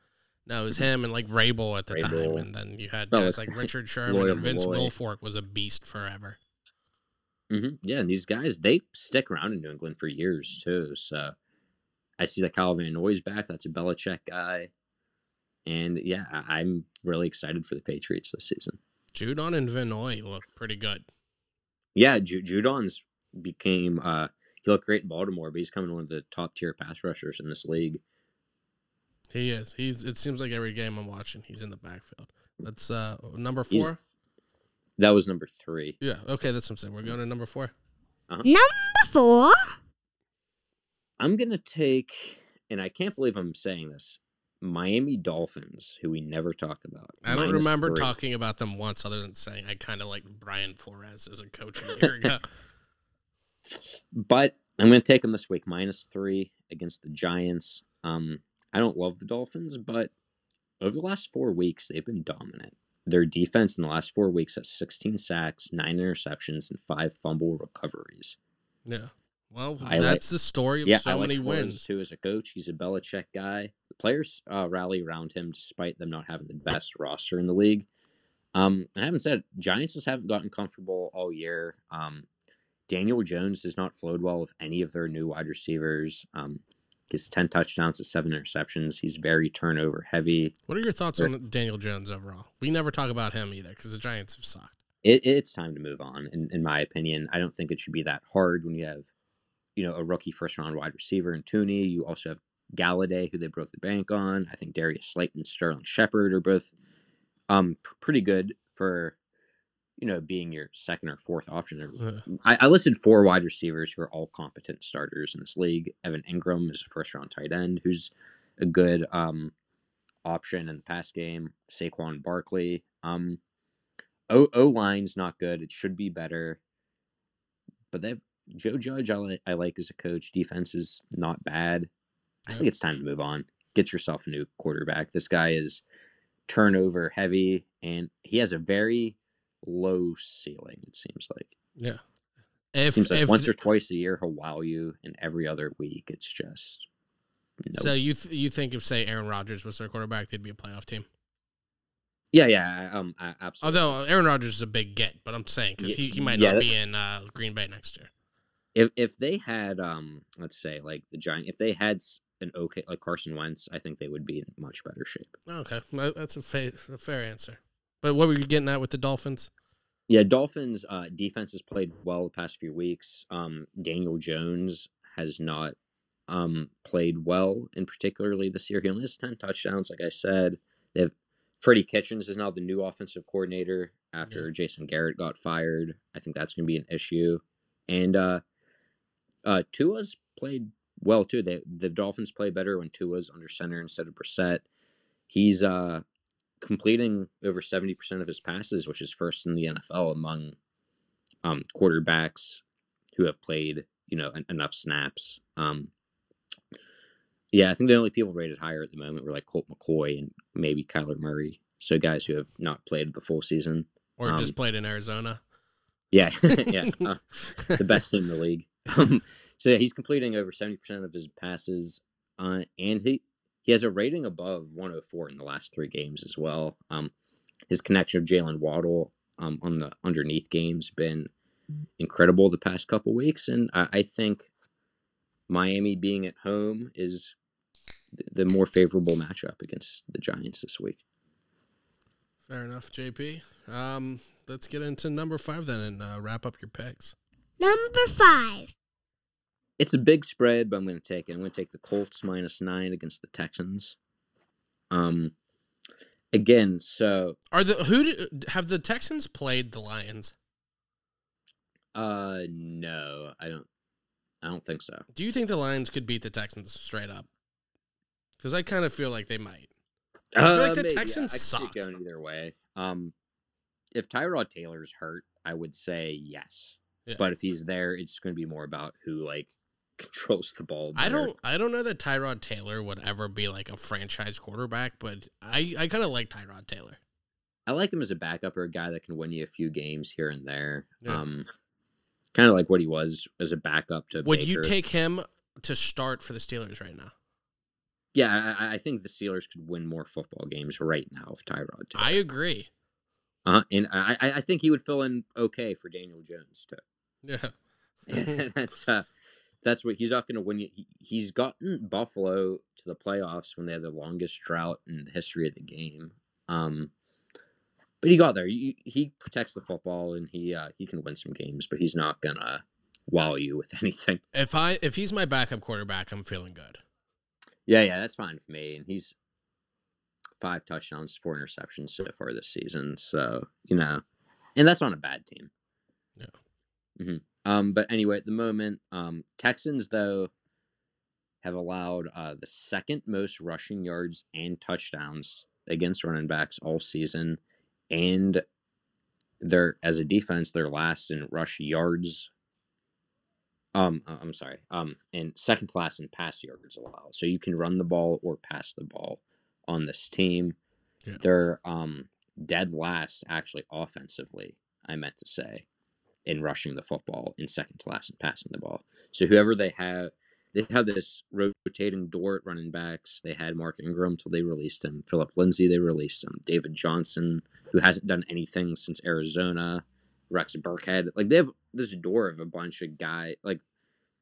No, it was him and like Vrabel at the time, and then you had guys like, like Richard Sherman and Vince. Wilfork was a beast forever. Mhm, Yeah, and these guys they stick around in New England for years too. So I see that Kyle Van Noy's back. That's a Belichick guy, and yeah, I- I'm really excited for the Patriots this season. Judon and Van Noy look pretty good. Yeah, Ju- Judon's became uh he looked great in Baltimore, but he's coming one of the top tier pass rushers in this league. He is. He's. It seems like every game I'm watching, he's in the backfield. That's uh number He's- four. That was number three. Yeah. Okay, that's what I'm saying. We're going to number four. Number four. I'm gonna take, and I can't believe I'm saying this. Miami Dolphins, who we never talk about. I don't remember three. talking about them once, other than saying I kind of like Brian Flores as a coach a year ago. But I'm going to take them this week, minus three against the Giants. Um, I don't love the Dolphins, but over the last four weeks, they've been dominant. Their defense in the last four weeks has 16 sacks, nine interceptions, and five fumble recoveries. Yeah. Well, I like- that's the story of yeah, so I many Flores wins. too as a coach. He's a Belichick guy. The players uh, rally around him despite them not having the best roster in the league. Um, I haven't said Giants just haven't gotten comfortable all year. Um, Daniel Jones has not flowed well with any of their new wide receivers. Um, his ten touchdowns to seven interceptions. He's very turnover heavy. What are your thoughts Sure. on Daniel Jones overall? We never talk about him either because the Giants have sucked. It, it's time to move on. In, in my opinion, I don't think it should be that hard when you have, you know, a rookie first round wide receiver in Toney. You also have Golladay, who they broke the bank on. I think Darius Slayton, Sterling Shepard are both um pr- pretty good for, you know, being your second or fourth option. I, I listed four wide receivers who are all competent starters in this league. Evan Engram is a first round tight end who's a good um option in the pass game. Saquon Barkley. Um O O line's not good. It should be better. But they've Joe Judge I like I like as a coach. Defense is not bad. I think it's time to move on. Get yourself a new quarterback. This guy is turnover heavy and he has a very low ceiling, it seems like. yeah. If, Seems like if once or twice a year he'll wow you, and every other week it's just no. so you th- you think if say Aaron Rodgers was their quarterback, they'd be a playoff team. yeah, yeah, um, I, absolutely. Although Aaron Rodgers is a big get, but I'm saying because he, he might Yeah, not be in uh, Green Bay next year. if if they had um, let's say like the Giant, if they had an okay like Carson Wentz, I think they would be in much better shape. Okay, that's a, fa- a fair answer. But what were you getting at with the Dolphins? Yeah, Dolphins uh, defense has played well the past few weeks. Um, Daniel Jones has not um, played well, in particularly this year. He only has ten touchdowns, like I said. They have Freddie Kitchens is now the new offensive coordinator after Jason Garrett got fired. I think that's going to be an issue. And uh, uh, Tua's played well too. They, the Dolphins play better when Tua's under center instead of Brissett. He's uh, completing over 70% of his passes, which is first in the NFL among um, quarterbacks who have played, you know, en- enough snaps. Um, yeah, I think the only people rated higher at the moment were like Colt McCoy and maybe Kyler Murray. So guys who have not played the full season. Or Um, just played in Arizona? Yeah, yeah, uh, the best team in the league. Um, so yeah, he's completing over 70% of his passes, uh, and he he has a rating above 104 in the last three games as well. Um, his connection of Jaylen Waddle um, on the underneath games been incredible the past couple weeks, and I, I think Miami being at home is th- the more favorable matchup against the Giants this week. Fair enough, JP. Um, let's get into number five then and uh, wrap up your picks. Number five. It's a big spread, but I'm going to take it. I'm going to take the Colts minus nine against the Texans. Um, again, so Are the who do, have the Texans played the Lions? uh, no, I don't. I don't think so. Do you think the Lions could beat the Texans straight up? Because I kind of feel like they might. I feel like the maybe, Texans see suck. going either way. Um, if Tyrod Taylor's hurt, I would say yes. Yeah. But if he's there, it's going to be more about who like controls the ball. I don't. I don't know that Tyrod Taylor would ever be like a franchise quarterback, but I, I kind of like Tyrod Taylor. I like him as a backup or a guy that can win you a few games here and there. Yeah. Um, kind of like what he was as a backup to. Would you take him to start for the Steelers right now? Yeah, I, I think the Steelers could win more football games right now if Tyrod. Taylor. I agree. uh, and I, I I think he would fill in okay for Daniel Jones too. Yeah. that's uh, that's what he's not going to win. you- he- He's gotten Buffalo to the playoffs when they had the longest drought in the history of the game. Um, but he got there. He, he protects the football and he uh, he can win some games, but he's not gonna wow you with anything. If I if he's my backup quarterback, I'm feeling good. Yeah, yeah, that's fine for me. And he's five touchdowns, four interceptions so far this season. So you know, and that's on a bad team. Yeah. hmm Um, but anyway, at the moment, um, Texans though have allowed uh, the second most rushing yards and touchdowns against running backs all season, and they're as a defense they're last in rush yards. Um, uh, I'm sorry. Um, and second to last in pass yards allowed. So you can run the ball or pass the ball on this team. Yeah. They're um dead last actually offensively. I meant to say, in rushing the football, in second to last in passing the ball. So whoever they have, they have this rotating door at running backs. They had Mark Ingram till they released him. Phillip Lindsay they released him. David Johnson, who hasn't done anything since Arizona. Rex Burkhead. Like they have this door of a bunch of guy like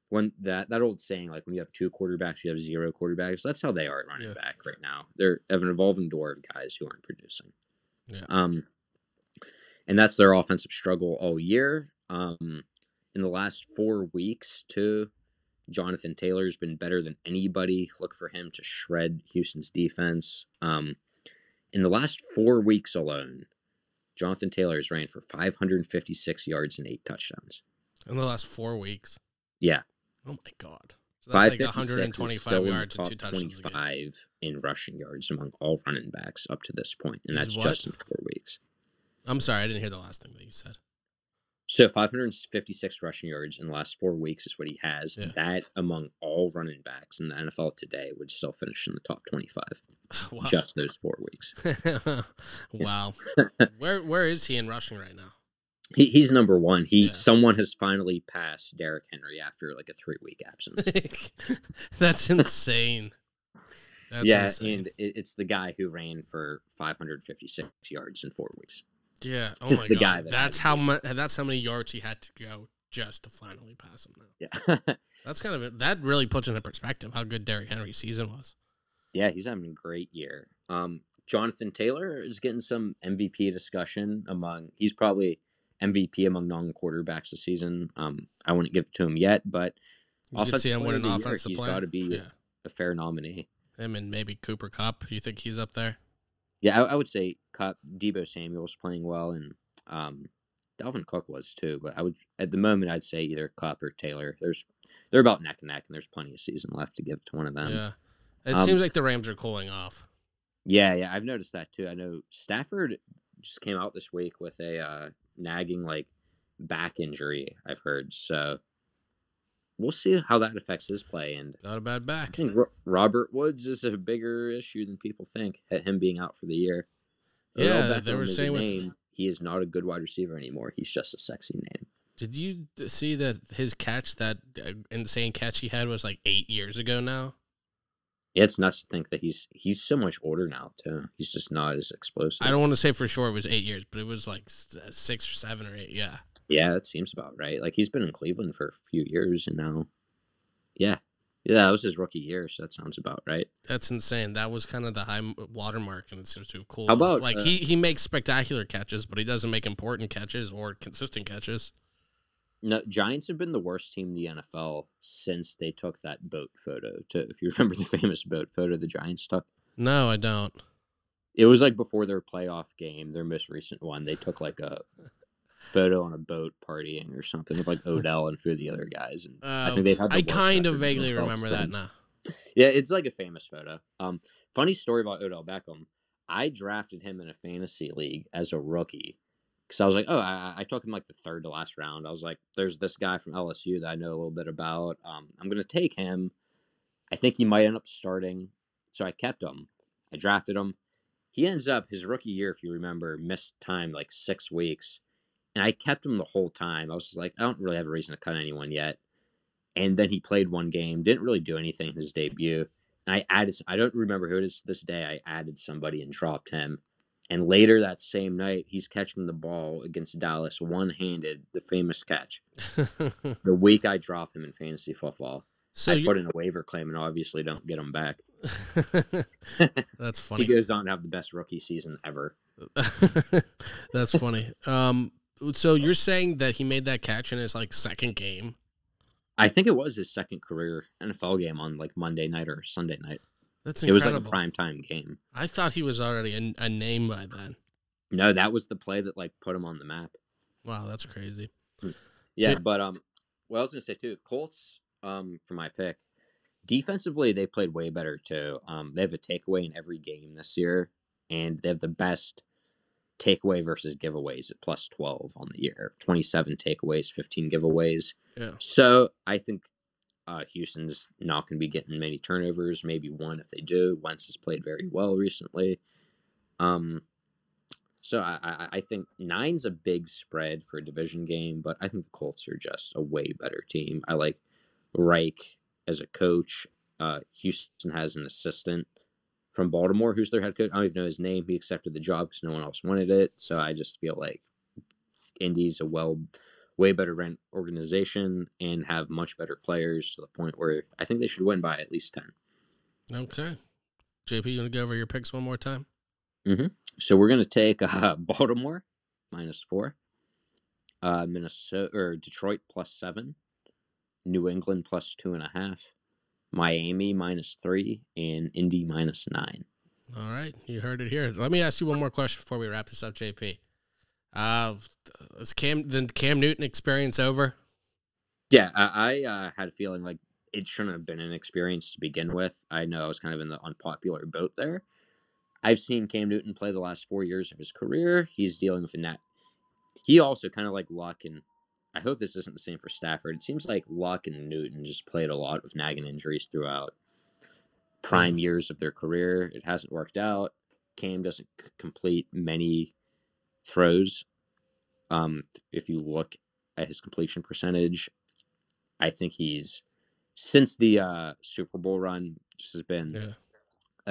when that that old saying like when you have two quarterbacks you have zero quarterbacks. That's how they are at running Yeah. back right now. They're have an evolving door of guys who aren't producing. Yeah. Um, and that's their offensive struggle all year. Um, in the last four weeks, too, Jonathan Taylor's been better than anybody. Look for him to shred Houston's defense. Um, in the last four weeks alone, Jonathan Taylor's ran for 556 yards and eight touchdowns. In the last four weeks. Yeah, Oh my god. So that's like 556 is 125 still in the yards and two touchdowns 25 in rushing yards among all running backs up to this point, and that's what? just in four weeks. I'm sorry, I didn't hear the last thing that you said. So 556 rushing yards in the last four weeks is what he has. Yeah. That among all running backs in the NFL today would still finish in the top 25. Wow. Just those four weeks. wow. where where is he in rushing right now? He, he's number one. He Yeah. someone has finally passed Derrick Henry after like a three week absence. That's insane. That's yeah, insane. and it, it's the guy who ran for 556 yards in four weeks. Yeah. Oh my the god. guy that that's how to much. That's how many yards he had to go just to finally pass him. Now Yeah, that's kind of that really puts into perspective how good Derrick Henry's season was. yeah, he's having a great year. Um, Jonathan Taylor is getting some MVP discussion among. He's probably MVP among non quarterbacks this season. Um, I wouldn't give it to him yet, but You could Offensive see him player win of an the year, offensive he's gotta be- yeah. a fair nominee. Him and maybe Cooper Kupp. You think he's up there? Yeah, I, I would say Kupp, Deebo Samuel's playing well, and um, Dalvin Cook was too. But I would, at the moment, I'd say either Kupp or Taylor. There's, they're about neck and neck, and there's plenty of season left to give to one of them. yeah. It um, seems like the Rams are cooling off. Yeah, yeah, I've noticed that too. I know Stafford just came out this week with a uh, nagging like back injury. I've heard, so we'll see how that affects his play. And Not a bad back. I think Robert Woods is a bigger issue than people think. at Him being out for the year. Yeah, Odell they were Beckham saying with- name. he is not a good wide receiver anymore. He's just a sexy name. Did you see that his catch, that uh, insane catch he had, was like eight years ago now? Yeah, it's nuts to think that he's he's so much older now too. He's just not as explosive. I don't want to say for sure it was eight years, but it was like uh, six or seven or eight. Yeah. Yeah, it seems about right. Like he's been in Cleveland for a few years and now, yeah, yeah, that was his rookie year, so that sounds about right. That's insane. That was kind of the high watermark, and it seems to have cooled. How about, like uh, he he makes spectacular catches, but he doesn't make important catches or consistent catches. No, Giants have been the worst team in the NFL since they took that boat photo. To if you remember the famous boat photo the Giants took, No, I don't. it was like before their playoff game, their most recent one. They took like a photo on a boat partying or something with like Odell and a few of the other guys. And I Uh, think they've had. the I kind of record in the vaguely remember that now. Yeah, it's like a famous photo. Um, funny story about Odell Beckham. I drafted him in a fantasy league as a rookie because I was like, oh, I, I took him like the third to last round. I was like, there's this guy from LSU that I know a little bit about. Um, I'm gonna take him. I think he might end up starting, so I kept him. I drafted him. He ends up his rookie year, if you remember, missed time like six weeks, and I kept him the whole time. I was just like, I don't really have a reason to cut anyone yet. And then he played one game, didn't really do anything in his debut. And I added, I don't remember who it is to this day. I added somebody and dropped him. And later that same night, he's catching the ball against Dallas one handed, the famous catch. The week I drop him in fantasy football, so I you put in a waiver claim and obviously don't get him back. that's funny. He goes on to have the best rookie season ever. that's funny. Um, so you're saying that he made that catch in his like second game? I think it was his second career NFL game on like Monday night or Sunday night. That's incredible. It was like a prime time game. I thought he was already a, a name by then. No, that was the play that like put him on the map. Wow, that's crazy. Yeah, Jay- but um, well, I was gonna say too, Colts um for my pick. Defensively, they played way better too. Um, they have a takeaway in every game this year, and they have the best takeaway versus giveaways at plus twelve on the year. Twenty seven takeaways, fifteen giveaways. Yeah. So I think uh, Houston's not going to be getting many turnovers. Maybe one if they do. Wentz has played very well recently. Um, so I, I, I think nine's a big spread for a division game, but I think the Colts are just a way better team. I like Reich as a coach. Uh, Houston has an assistant from Baltimore who's their head coach. I don't even know his name. He accepted the job because no one else wanted it. So I just feel like Indy's a well, way better run organization and have much better players to the point where I think they should win by at least ten. Okay. JP, you want to go over your picks one more time? Mm-hmm. So we're gonna take uh, Baltimore minus four, uh, Minnesota or Detroit plus seven, New England plus two and a half, Miami minus three, and Indy minus nine. All right, you heard it here. Let me ask you one more question before we wrap this up, JP. Uh, is Cam the Cam Newton experience over? Yeah, I, I uh, had a feeling like it shouldn't have been an experience to begin with. I know I was kind of in the unpopular boat there. I've seen Cam Newton play the last four years of his career. He's dealing with a net. He also kind of like Luck and I hope this isn't the same for Stafford. It seems like Luck and Newton just played a lot with nagging injuries throughout prime years of their career. It hasn't worked out. Cam doesn't c- complete many throws. Um, if you look at his completion percentage, I think he's since the uh, Super Bowl run just has been Yeah,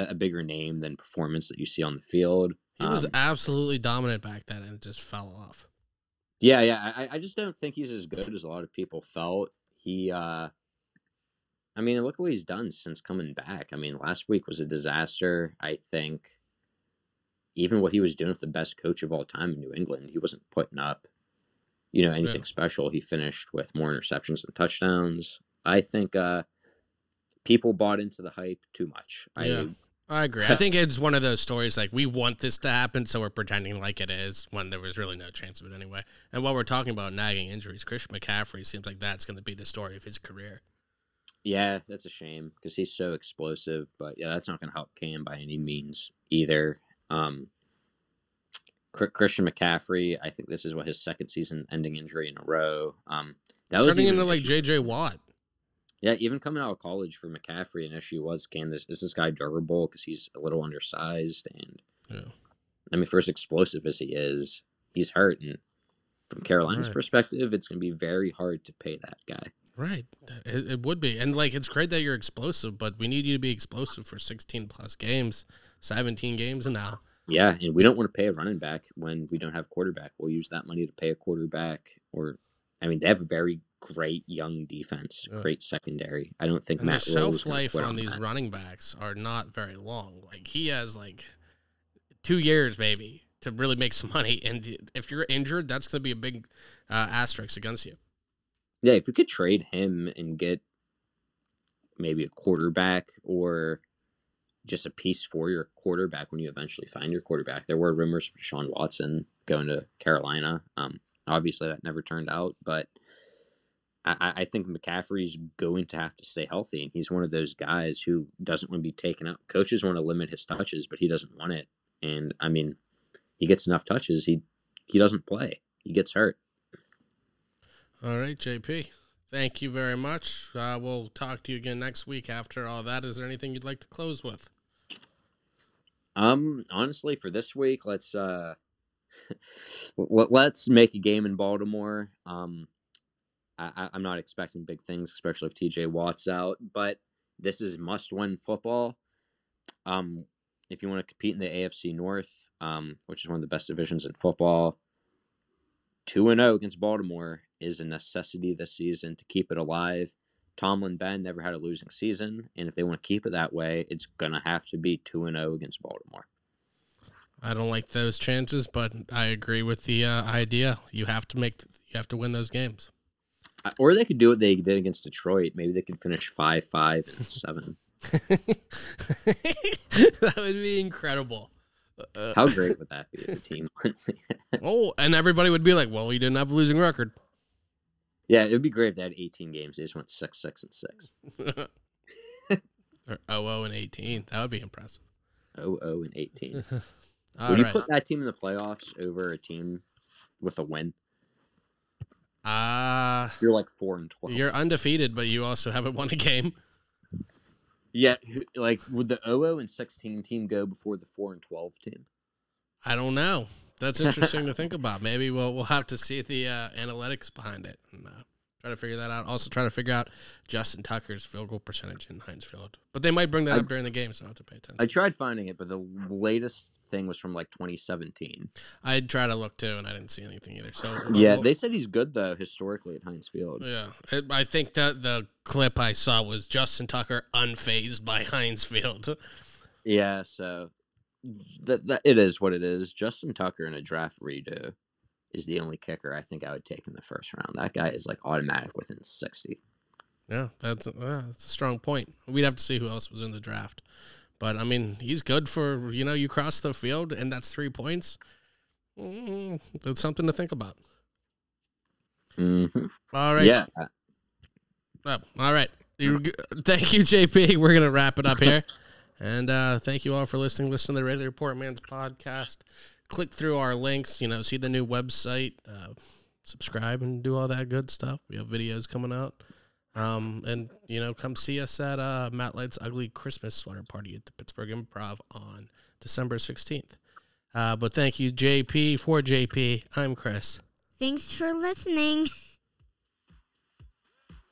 a, a bigger name than performance that you see on the field. he was Um, absolutely dominant back then, and it just fell off. Yeah, yeah. I, I just don't think he's as good as a lot of people felt. He, uh, I mean, look what he's done since coming back. I mean, last week was a disaster. I think even what he was doing with the best coach of all time in New England, he wasn't putting up, you know, anything Yeah. special. He finished with more interceptions than touchdowns. I think uh, people bought into the hype too much. Yeah. I agree. I think it's one of those stories like we want this to happen, so we're pretending like it is when there was really no chance of it anyway. And while we're talking about nagging injuries, Christian McCaffrey seems like that's going to be the story of his career. Yeah, that's a shame because he's so explosive. But yeah, that's not going to help Cam by any means either. Um, Christian McCaffrey, I think this is what his second season-ending injury in a row. Um, that It's was turning into like J.J. Watt. Yeah, even coming out of college for McCaffrey, an issue was can this is this guy durable because he's a little undersized and Yeah. I mean for as explosive as he is, he's hurt and from Carolina's Right. perspective, it's going to be very hard to pay that guy. Right. It, it would be. And like it's great that you're explosive, but we need you to be explosive for 16 plus games, 17 games and now. Yeah, and we don't want to pay a running back when we don't have quarterback. We'll use that money to pay a quarterback or I mean, they have a very great young defense, Yeah. great secondary. I don't think And Matt Rhule shelf life quit on these that. running backs are not very long. Like he has like two years maybe to really make some money. And if you're injured, that's going to be a big uh, asterisk against you. Yeah, if we could trade him and get maybe a quarterback or just a piece for your quarterback when you eventually find your quarterback. There were rumors for Sean Watson going to Carolina. Um, obviously that never turned out, but I, I think McCaffrey's going to have to stay healthy, and he's one of those guys who doesn't want to be taken out. Coaches want to limit his touches, but he doesn't want it. And I mean, he gets enough touches, he he doesn't play. He gets hurt. All right, JP. Thank you very much. Uh, we'll talk to you again next week after all that. Is there anything you'd like to close with? Um, honestly, for this week, let's uh, let's make a game in Baltimore. Um, I, I'm not expecting big things, especially if TJ Watt's out, but this is must-win football. Um, if you want to compete in the AFC North, um, which is one of the best divisions in football, two and zero against Baltimore is a necessity this season to keep it alive. Tomlin Ben never had a losing season, and if they want to keep it that way, it's gonna have to be two and zero against Baltimore. I don't like those chances, but I agree with the uh, idea. You have to make, you have to win those games. Uh, Or they could do what they did against Detroit. Maybe they could finish five, five, and seven. that would be incredible. Uh, How great would that be if the team? oh, and everybody would be like, "Well, he didn't have a losing record." yeah, it would be great if they had 18 games. They just went six, six, and six. or 0 and 18. That would be impressive. Oh, oh, and 18. All would you put that team in the playoffs over a team with a win? Uh, You're like four and 12. you're undefeated, but you also haven't won a game. yeah, like would the 0 and 16 team go before the four and 12 team? I don't know. That's interesting to think about. Maybe we'll we'll have to see the uh, analytics behind it and uh, try to figure that out. Also, try to figure out Justin Tucker's field goal percentage in Heinz Field. But they might bring that I- up during the game, so I have to pay attention. I tried finding it, but the latest thing was from like 2017. I tried to look too, and I didn't see anything either. So Yeah, we'll- they said he's good though historically at Heinz Field. Yeah, it, I think that the clip I saw was Justin Tucker unfazed by Heinz Field. Yeah, so that, that it is what it is. Justin Tucker in a draft redo is the only kicker I think I would take in the first round. That guy is like automatic within 60. Yeah, that's uh, that's a strong point. We'd have to see who else was in the draft, but I mean, he's good for you know you cross the field and that's three points. Mm, that's something to think about. hmm All right, Yeah, Oh, all right. You- Thank you, JP. We're gonna wrap it up here, and uh, thank you all for listening. Listen to the Daily Report Man's podcast. Click through our links. You know, see the new website. Uh, subscribe and do all that good stuff. We have videos coming out. Um, and you know, come see us at uh, Matt Light's Ugly Christmas Sweater Party at the Pittsburgh Improv on December sixteenth. Uh, but thank you, JP. For JP, I'm Chris. Thanks for listening.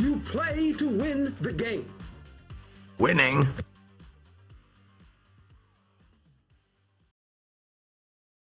You play to win the game. Winning